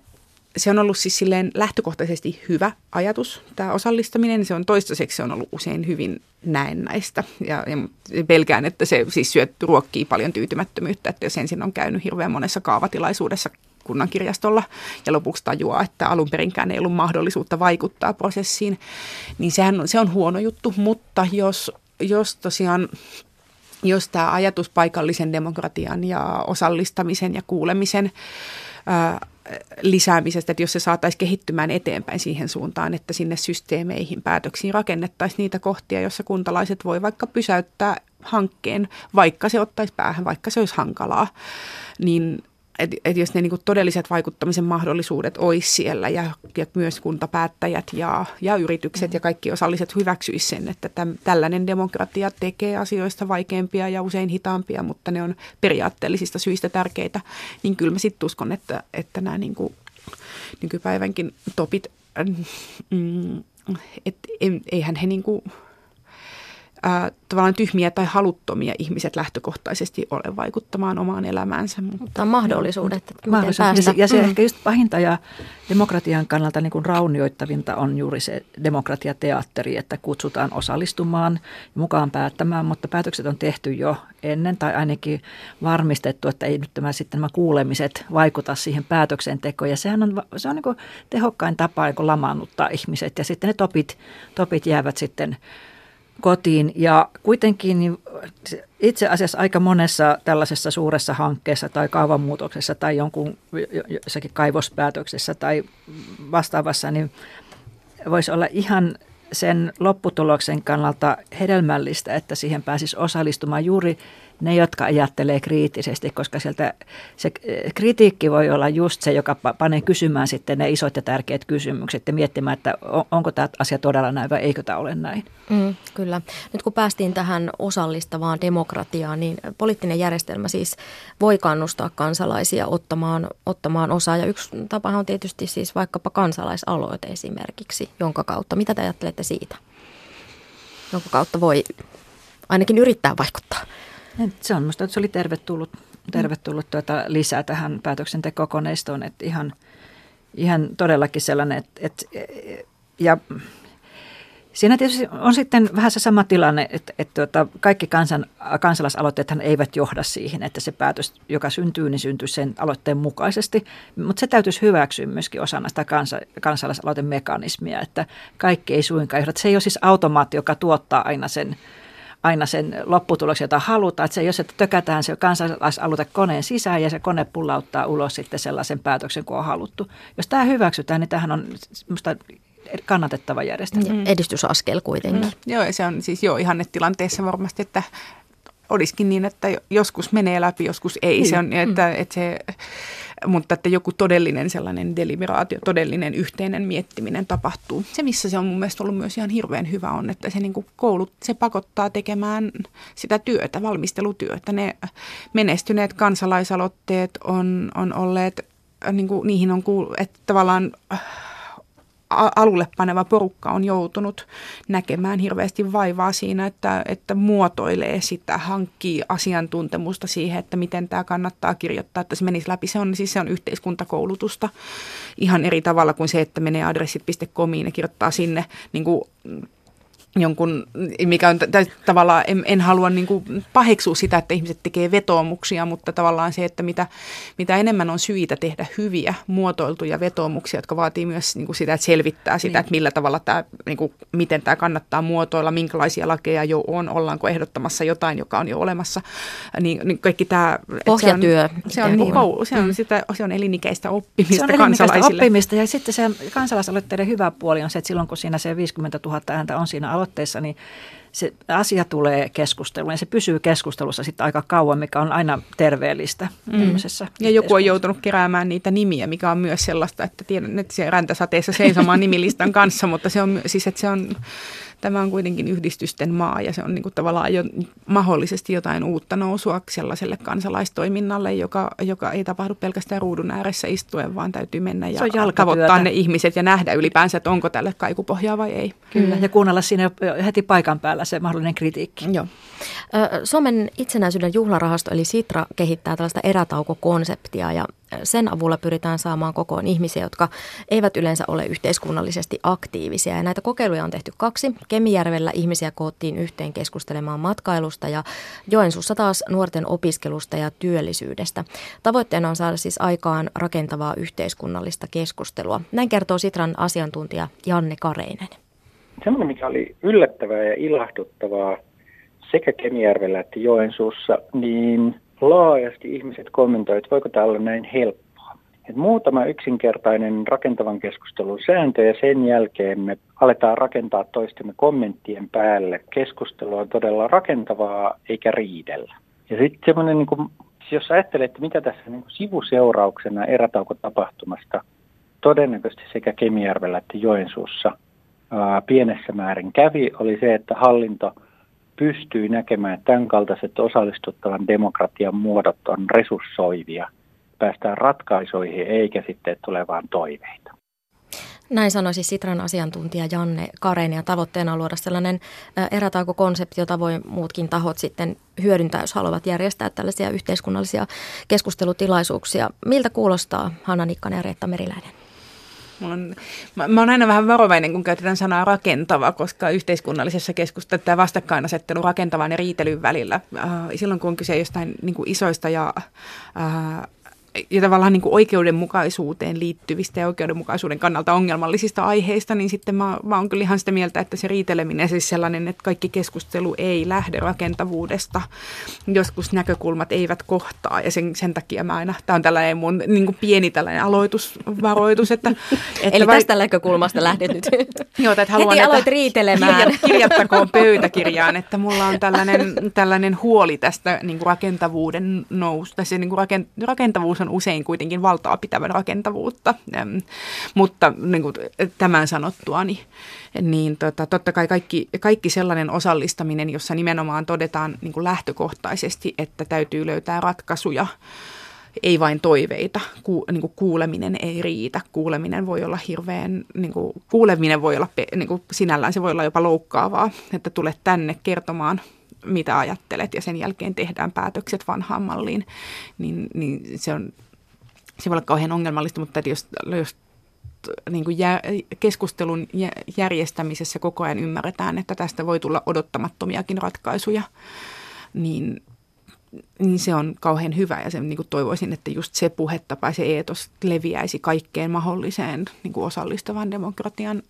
se on ollut siis silleen lähtökohtaisesti hyvä ajatus, tämä osallistaminen. Se on toistaiseksi se on ollut usein hyvin näennäistä ja, ja pelkään, että se siis syöt, ruokkii paljon tyytymättömyyttä, että jos ensin on käynyt hirveän monessa kaavatilaisuudessa kunnan kirjastolla ja lopuksi tajuaa, että alun perinkään ei ollut mahdollisuutta vaikuttaa prosessiin, niin sehän on, se on huono juttu, mutta jos, jos tosiaan jos tämä ajatus paikallisen demokratian ja osallistamisen ja kuulemisen ää, lisäämisestä, että jos se saataisiin kehittymään eteenpäin siihen suuntaan, että sinne systeemeihin, päätöksiin rakennettaisiin niitä kohtia, jossa kuntalaiset voi vaikka pysäyttää hankkeen, vaikka se ottaisi päähän, vaikka se olisi hankalaa, niin että et jos ne niin kuin todelliset vaikuttamisen mahdollisuudet olisi siellä ja, ja myös kuntapäättäjät ja, ja yritykset ja kaikki osalliset hyväksyisivät sen, että täm, tällainen demokratia tekee asioista vaikeampia ja usein hitaampia, mutta ne on periaatteellisista syistä tärkeitä, niin kyllä mä sitten uskon, että, että nämä niin nykypäivänkin topit, mm, että eihän he niin kuin – ää, tavallaan tyhmiä tai haluttomia ihmiset lähtökohtaisesti ole vaikuttamaan omaan elämäänsä. Mutta mahdollisuudet, että miten Mahdollisuudet. päästä. Ja se mm. ehkä just pahinta ja demokratian kannalta niin kuin raunioittavinta on juuri se demokratiateatteri, että kutsutaan osallistumaan ja mukaan päättämään, mutta päätökset on tehty jo ennen tai ainakin varmistettu, että ei nyt tämä, sitten nämä kuulemiset vaikuta siihen päätöksentekoon. Ja sehän on, se on niin tehokkain tapa niin lamaannuttaa ihmiset ja sitten ne topit, topit jäävät sitten kotiin. Ja kuitenkin niin itse asiassa aika monessa tällaisessa suuressa hankkeessa tai kaavamuutoksessa tai jonkun jossakin kaivospäätöksessä tai vastaavassa, niin voisi olla ihan sen lopputuloksen kannalta hedelmällistä, että siihen pääsisi osallistumaan juuri ne, jotka ajattelee kriittisesti, koska sieltä se eh, kritiikki voi olla just se, joka panee kysymään sitten ne isot ja tärkeät kysymykset ja miettimään, että onko tämä asia todella näin vai eikö tämä ole näin. Mm, kyllä. Nyt kun päästiin tähän osallistavaan demokratiaan, niin poliittinen järjestelmä siis voi kannustaa kansalaisia ottamaan, ottamaan osaa. Ja yksi tapa on tietysti siis vaikkapa kansalaisaloite esimerkiksi, jonka kautta. Mitä te ajattelette siitä? Jonka kautta voi ainakin yrittää vaikuttaa. Se on minusta, että se oli tervetullut, tervetullut tuota lisää tähän päätöksentekokoneistoon, että ihan, ihan todellakin sellainen, että, että ja Siinä tietysti on sitten vähän se sama tilanne, että, että tuota, kaikki kansan, kansalaisaloitteethan eivät johda siihen, että se päätös, joka syntyy, niin syntyy sen aloitteen mukaisesti. Mutta se täytyisi hyväksyä myöskin osana sitä kansa, kansalaisaloitemekanismia, että kaikki ei suinkaan johda. Se ei ole siis automaatti, joka tuottaa aina sen aina sen lopputuloksen, jota halutaan. Että se, jos että tökätään se kansalaisaloite koneen sisään ja se kone pullauttaa ulos sitten sellaisen päätöksen, kuin on haluttu. Jos tämä hyväksytään, niin tähän on minusta kannatettava järjestelmä. Mm. Edistysaskel kuitenkin. Mm. Joo, ja se on siis jo ihannetilanteessa varmasti, että olisikin niin, että joskus menee läpi, joskus ei. Niin. Se on, että, mm. että se, mutta että joku todellinen sellainen deliberaatio, todellinen yhteinen miettiminen tapahtuu. Se, missä se on mun mielestä ollut myös ihan hirveän hyvä on, että se niin kuin koulut, se pakottaa tekemään sitä työtä, valmistelutyötä. Ne menestyneet kansalaisaloitteet on, on olleet, niin kuin, niihin on kuullut, että tavallaan alulle paneva porukka on joutunut näkemään hirveästi vaivaa siinä, että, että muotoilee sitä, hankkii asiantuntemusta siihen, että miten tämä kannattaa kirjoittaa, että se menisi läpi. Se on, siis se on yhteiskuntakoulutusta ihan eri tavalla kuin se, että menee adressit.comiin ja kirjoittaa sinne niin kuin jonkun, mikä on t- tavallaan, en, en halua niin kuin paheksua sitä, että ihmiset tekee vetoomuksia, mutta tavallaan se, että mitä, mitä enemmän on syitä tehdä hyviä muotoiltuja vetoomuksia, jotka vaatii myös niin kuin sitä, että selvittää sitä, niin. että millä tavalla tämä, niin kuin, miten tämä kannattaa muotoilla, minkälaisia lakeja jo on, ollaanko ehdottamassa jotain, joka on jo olemassa, niin, niin kaikki tämä... Pohjatyö. Se on, se on, niin kuin, se on, sitä, se on elinikäistä oppimista se on kansalaisille. oppimista ja sitten se kansalaisaloitteiden hyvä puoli on se, että silloin kun siinä se 50 000 ääntä on siinä aloitteessa, niin se asia tulee keskusteluun ja se pysyy keskustelussa sitten aika kauan, mikä on aina terveellistä mm. Ja joku on joutunut keräämään niitä nimiä, mikä on myös sellaista, että tiedän, että se räntäsateessa seisomaan *laughs* nimilistan kanssa, mutta se on, siis, että se on tämä on kuitenkin yhdistysten maa ja se on niin kuin tavallaan jo mahdollisesti jotain uutta nousua sellaiselle kansalaistoiminnalle, joka, joka ei tapahdu pelkästään ruudun ääressä istuen, vaan täytyy mennä ja tavoittaa ne ihmiset ja nähdä ylipäänsä, että onko tälle kaikupohjaa vai ei. Kyllä, ja kuunnella siinä heti paikan päällä se mahdollinen kritiikki. Joo. Suomen itsenäisyyden juhlarahasto eli Sitra kehittää tällaista erätaukokonseptia ja sen avulla pyritään saamaan kokoon ihmisiä, jotka eivät yleensä ole yhteiskunnallisesti aktiivisia. Ja näitä kokeiluja on tehty kaksi. Kemijärvellä ihmisiä koottiin yhteen keskustelemaan matkailusta ja Joensuussa taas nuorten opiskelusta ja työllisyydestä. Tavoitteena on saada siis aikaan rakentavaa yhteiskunnallista keskustelua. Näin kertoo Sitran asiantuntija Janne Kareinen. Semmoinen, mikä oli yllättävää ja ilahduttavaa sekä Kemijärvellä että Joensuussa, niin laajasti ihmiset kommentoivat, että voiko tämä olla näin helppoa. Et muutama yksinkertainen rakentavan keskustelun sääntö ja sen jälkeen me aletaan rakentaa toistemme kommenttien päälle. Keskustelu on todella rakentavaa eikä riidellä. Ja sitten semmoinen, niin jos ajattelee, että mitä tässä niin kuin sivuseurauksena erätaukotapahtumasta todennäköisesti sekä Kemijärvellä että Joensuussa ää, pienessä määrin kävi, oli se, että hallinto – pystyy näkemään, että tämän kaltaiset osallistuttavan demokratian muodot on resurssoivia. Päästään ratkaisuihin eikä sitten tule vain toiveita. Näin sanoi siis Sitran asiantuntija Janne Karen ja tavoitteena on luoda sellainen erätauko-konsepti, jota voi muutkin tahot sitten hyödyntää, jos haluavat järjestää tällaisia yhteiskunnallisia keskustelutilaisuuksia. Miltä kuulostaa Hanna Nikkanen ja Reetta Meriläinen? Mulla on, mä, mä oon aina vähän varovainen, kun käytetään sanaa rakentava, koska yhteiskunnallisessa keskustelussa tämä vastakkainasettelu rakentavan ja riitelyn välillä, äh, silloin kun on kyse jostain niin kuin isoista ja äh, ja tavallaan niin kuin oikeudenmukaisuuteen liittyvistä ja oikeudenmukaisuuden kannalta ongelmallisista aiheista, niin sitten mä, mä oon kyllä ihan sitä mieltä, että se riiteleminen, siis sellainen, että kaikki keskustelu ei lähde rakentavuudesta. Joskus näkökulmat eivät kohtaa ja sen, sen takia mä aina, tämä on tällainen mun niin kuin pieni tällainen aloitusvaroitus. Että, *laughs* että Eli vai... tästä näkökulmasta lähdet nyt. *laughs* Joo, että haluan, Heti aloit riitelemään. Kirjattakoon pöytäkirjaan, että mulla on tällainen, tällainen huoli tästä niin kuin rakentavuuden nousta, se niin kuin rakentavuus on usein kuitenkin valtaa pitävän rakentavuutta. Ähm, mutta niin kuin tämän sanottua, niin, niin tota, totta kai kaikki, kaikki sellainen osallistaminen, jossa nimenomaan todetaan niin kuin lähtökohtaisesti, että täytyy löytää ratkaisuja, ei vain toiveita. Ku, niin kuin kuuleminen ei riitä. Kuuleminen voi olla hirveän, niin kuin, kuuleminen voi olla niin kuin sinällään, se voi olla jopa loukkaavaa, että tulet tänne kertomaan mitä ajattelet ja sen jälkeen tehdään päätökset vanhaan malliin, niin, niin se on se voi olla kauhean ongelmallista, mutta jos, jos niin kuin jä, keskustelun järjestämisessä koko ajan ymmärretään, että tästä voi tulla odottamattomiakin ratkaisuja, niin, niin se on kauhean hyvä ja sen niin kuin toivoisin, että just se puhetapa se eetos leviäisi kaikkeen mahdolliseen niin kuin osallistavan demokratian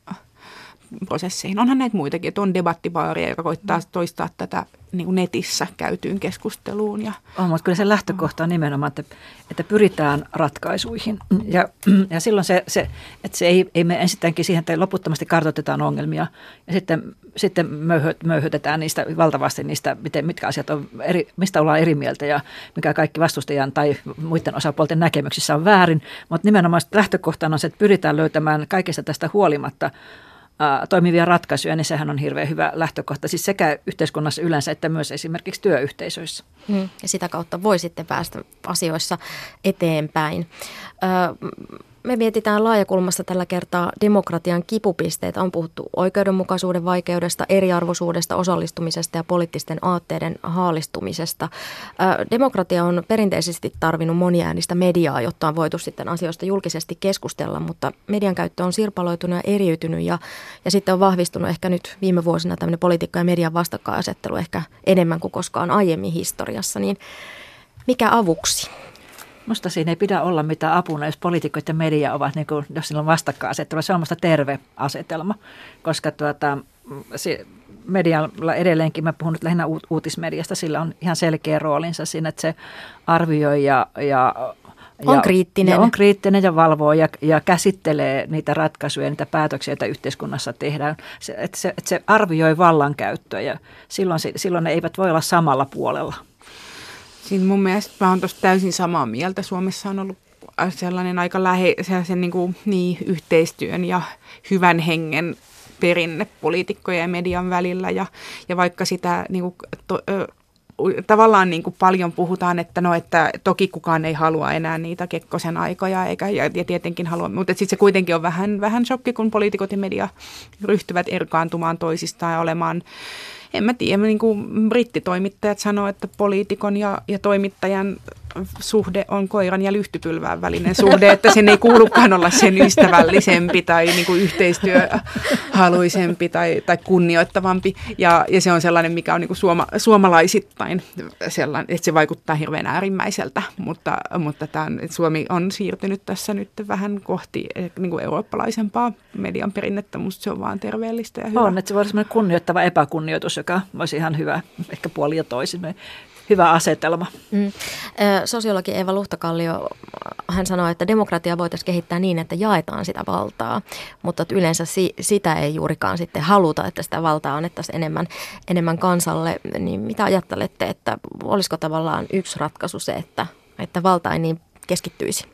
prosesseihin. Onhan näitä muitakin, että on debattibaaria, joka koittaa mm. toistaa tätä niin kuin netissä käytyyn keskusteluun. Ja, on, mutta kyllä se lähtökohta on nimenomaan, että, että pyritään ratkaisuihin. Ja, ja silloin se, se että se ei, ei me ensittäinkin siihen, että loputtomasti kartoitetaan ongelmia ja sitten, sitten möyhytetään niistä valtavasti niistä, miten, mitkä asiat on eri, mistä ollaan eri mieltä ja mikä kaikki vastustajan tai muiden osapuolten näkemyksissä on väärin. Mutta nimenomaan lähtökohtana on se, että pyritään löytämään kaikesta tästä huolimatta – toimivia ratkaisuja, niin sehän on hirveän hyvä lähtökohta siis sekä yhteiskunnassa yleensä että myös esimerkiksi työyhteisöissä. Mm, ja sitä kautta voi sitten päästä asioissa eteenpäin. Me mietitään laajakulmassa tällä kertaa demokratian kipupisteitä. On puhuttu oikeudenmukaisuuden vaikeudesta, eriarvoisuudesta, osallistumisesta ja poliittisten aatteiden haalistumisesta. Demokratia on perinteisesti tarvinnut moniäänistä mediaa, jotta on voitu sitten asioista julkisesti keskustella, mutta median käyttö on sirpaloitunut ja eriytynyt ja, ja sitten on vahvistunut ehkä nyt viime vuosina tämmöinen politiikka ja median vastakkainasettelu ehkä enemmän kuin koskaan aiemmin historiassa. Niin mikä avuksi? Musta siinä ei pidä olla mitään apuna, jos poliitikot ja media ovat, niin kuin, jos sillä on vastakkainasettelu. Se on musta terve asetelma, koska tuota, se, medialla edelleenkin, mä puhun nyt lähinnä uutismediasta, sillä on ihan selkeä roolinsa siinä, että se arvioi ja, ja on ja, kriittinen. Ja on kriittinen ja valvoo ja, ja käsittelee niitä ratkaisuja, niitä päätöksiä, joita yhteiskunnassa tehdään. Se, että, se, että se arvioi vallankäyttöä ja silloin, silloin ne eivät voi olla samalla puolella. Siinä mun mielestä mä oon tuosta täysin samaa mieltä. Suomessa on ollut sellainen aika lähe, sellaisen niin, kuin, niin, yhteistyön ja hyvän hengen perinne poliitikkojen ja median välillä. Ja, ja vaikka sitä niin kuin, to, tavallaan niin kuin paljon puhutaan, että no, että toki kukaan ei halua enää niitä Kekkosen aikoja, eikä, ja, ja tietenkin halua, mutta sitten se kuitenkin on vähän, vähän shokki, kun poliitikot ja media ryhtyvät erkaantumaan toisistaan ja olemaan en mä tiedä, niin kuin brittitoimittajat sanoo, että poliitikon ja, ja toimittajan suhde on koiran ja lyhtypylvään välinen suhde, että sen ei kuulukaan olla sen ystävällisempi tai niin kuin yhteistyöhaluisempi tai, tai kunnioittavampi. Ja, ja se on sellainen, mikä on niin kuin suoma, suomalaisittain sellainen, että se vaikuttaa hirveän äärimmäiseltä, mutta, mutta tämän, Suomi on siirtynyt tässä nyt vähän kohti eh, niin kuin eurooppalaisempaa median perinnettä, musta se on vaan terveellistä ja hyvä. On, että se voi olla kunnioittava epäkunnioitus, joka olisi ihan hyvä, ehkä puoli ja toisin hyvä asetelma. Mm. Sosiologi Eva Luhtakallio, hän sanoi, että demokratia voitaisiin kehittää niin, että jaetaan sitä valtaa, mutta yleensä si- sitä ei juurikaan sitten haluta, että sitä valtaa annettaisiin enemmän, enemmän kansalle. Niin mitä ajattelette, että olisiko tavallaan yksi ratkaisu se, että, että valta ei niin keskittyisi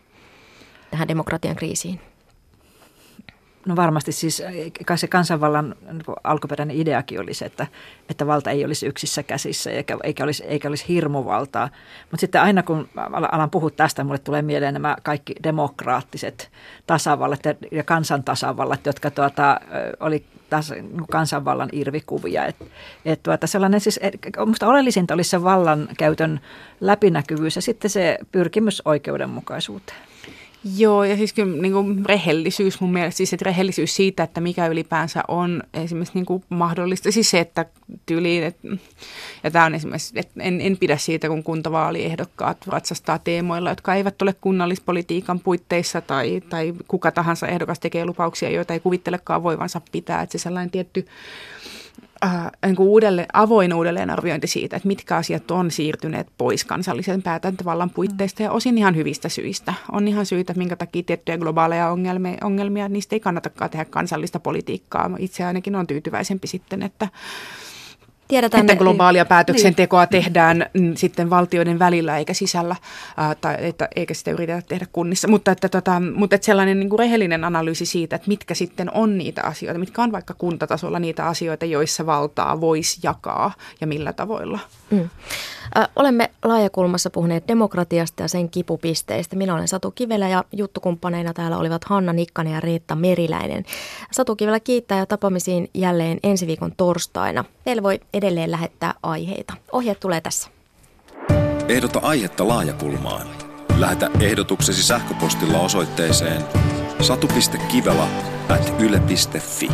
tähän demokratian kriisiin? No varmasti siis kai se kansanvallan niin alkuperäinen ideakin oli se, että, että valta ei olisi yksissä käsissä eikä, eikä, olisi, eikä olisi hirmuvaltaa. Mutta sitten aina kun alan puhua tästä, mulle tulee mieleen nämä kaikki demokraattiset tasavallat ja, kansantasavallat, jotka tuota, oli taas niin kansanvallan irvikuvia. Et, et tuota, sellainen siis, et, musta oleellisinta olisi se vallan käytön läpinäkyvyys ja sitten se pyrkimys oikeudenmukaisuuteen. Joo, ja siis kyllä niin kuin rehellisyys mun mielestä, siis että rehellisyys siitä, että mikä ylipäänsä on esimerkiksi niin kuin mahdollista. Siis se, että tyyliin, että, ja tämä on esimerkiksi, että en, en pidä siitä, kun kuntavaaliehdokkaat ratsastaa teemoilla, jotka eivät ole kunnallispolitiikan puitteissa tai, tai kuka tahansa ehdokas tekee lupauksia, joita ei kuvittelekaan voivansa pitää. Että se sellainen tietty äh, niin uudelle, avoin uudelleenarviointi siitä, että mitkä asiat on siirtyneet pois kansallisen päätäntövallan puitteista ja osin ihan hyvistä syistä. On ihan syitä, minkä takia tiettyjä globaaleja ongelmia, ongelmia niistä ei kannatakaan tehdä kansallista politiikkaa. Itse ainakin on tyytyväisempi sitten, että Tiedetään, että globaalia niin. päätöksentekoa niin. tehdään mm, sitten valtioiden välillä eikä sisällä, ää, tai että, eikä sitä yritetä tehdä kunnissa. Mutta, että, tota, mutta että sellainen niin kuin rehellinen analyysi siitä, että mitkä sitten on niitä asioita, mitkä on vaikka kuntatasolla niitä asioita, joissa valtaa voisi jakaa ja millä tavoilla. Mm. Olemme laajakulmassa puhuneet demokratiasta ja sen kipupisteistä. Minä olen Satu Kivelä ja juttukumppaneina täällä olivat Hanna Nikkanen ja Riitta Meriläinen. Satu Kivelä kiittää ja tapaamisiin jälleen ensi viikon torstaina. Teille voi edelleen lähettää aiheita. Ohjeet tulee tässä. Ehdota aihetta laajakulmaan. Lähetä ehdotuksesi sähköpostilla osoitteeseen satu.kivela at yle.fi.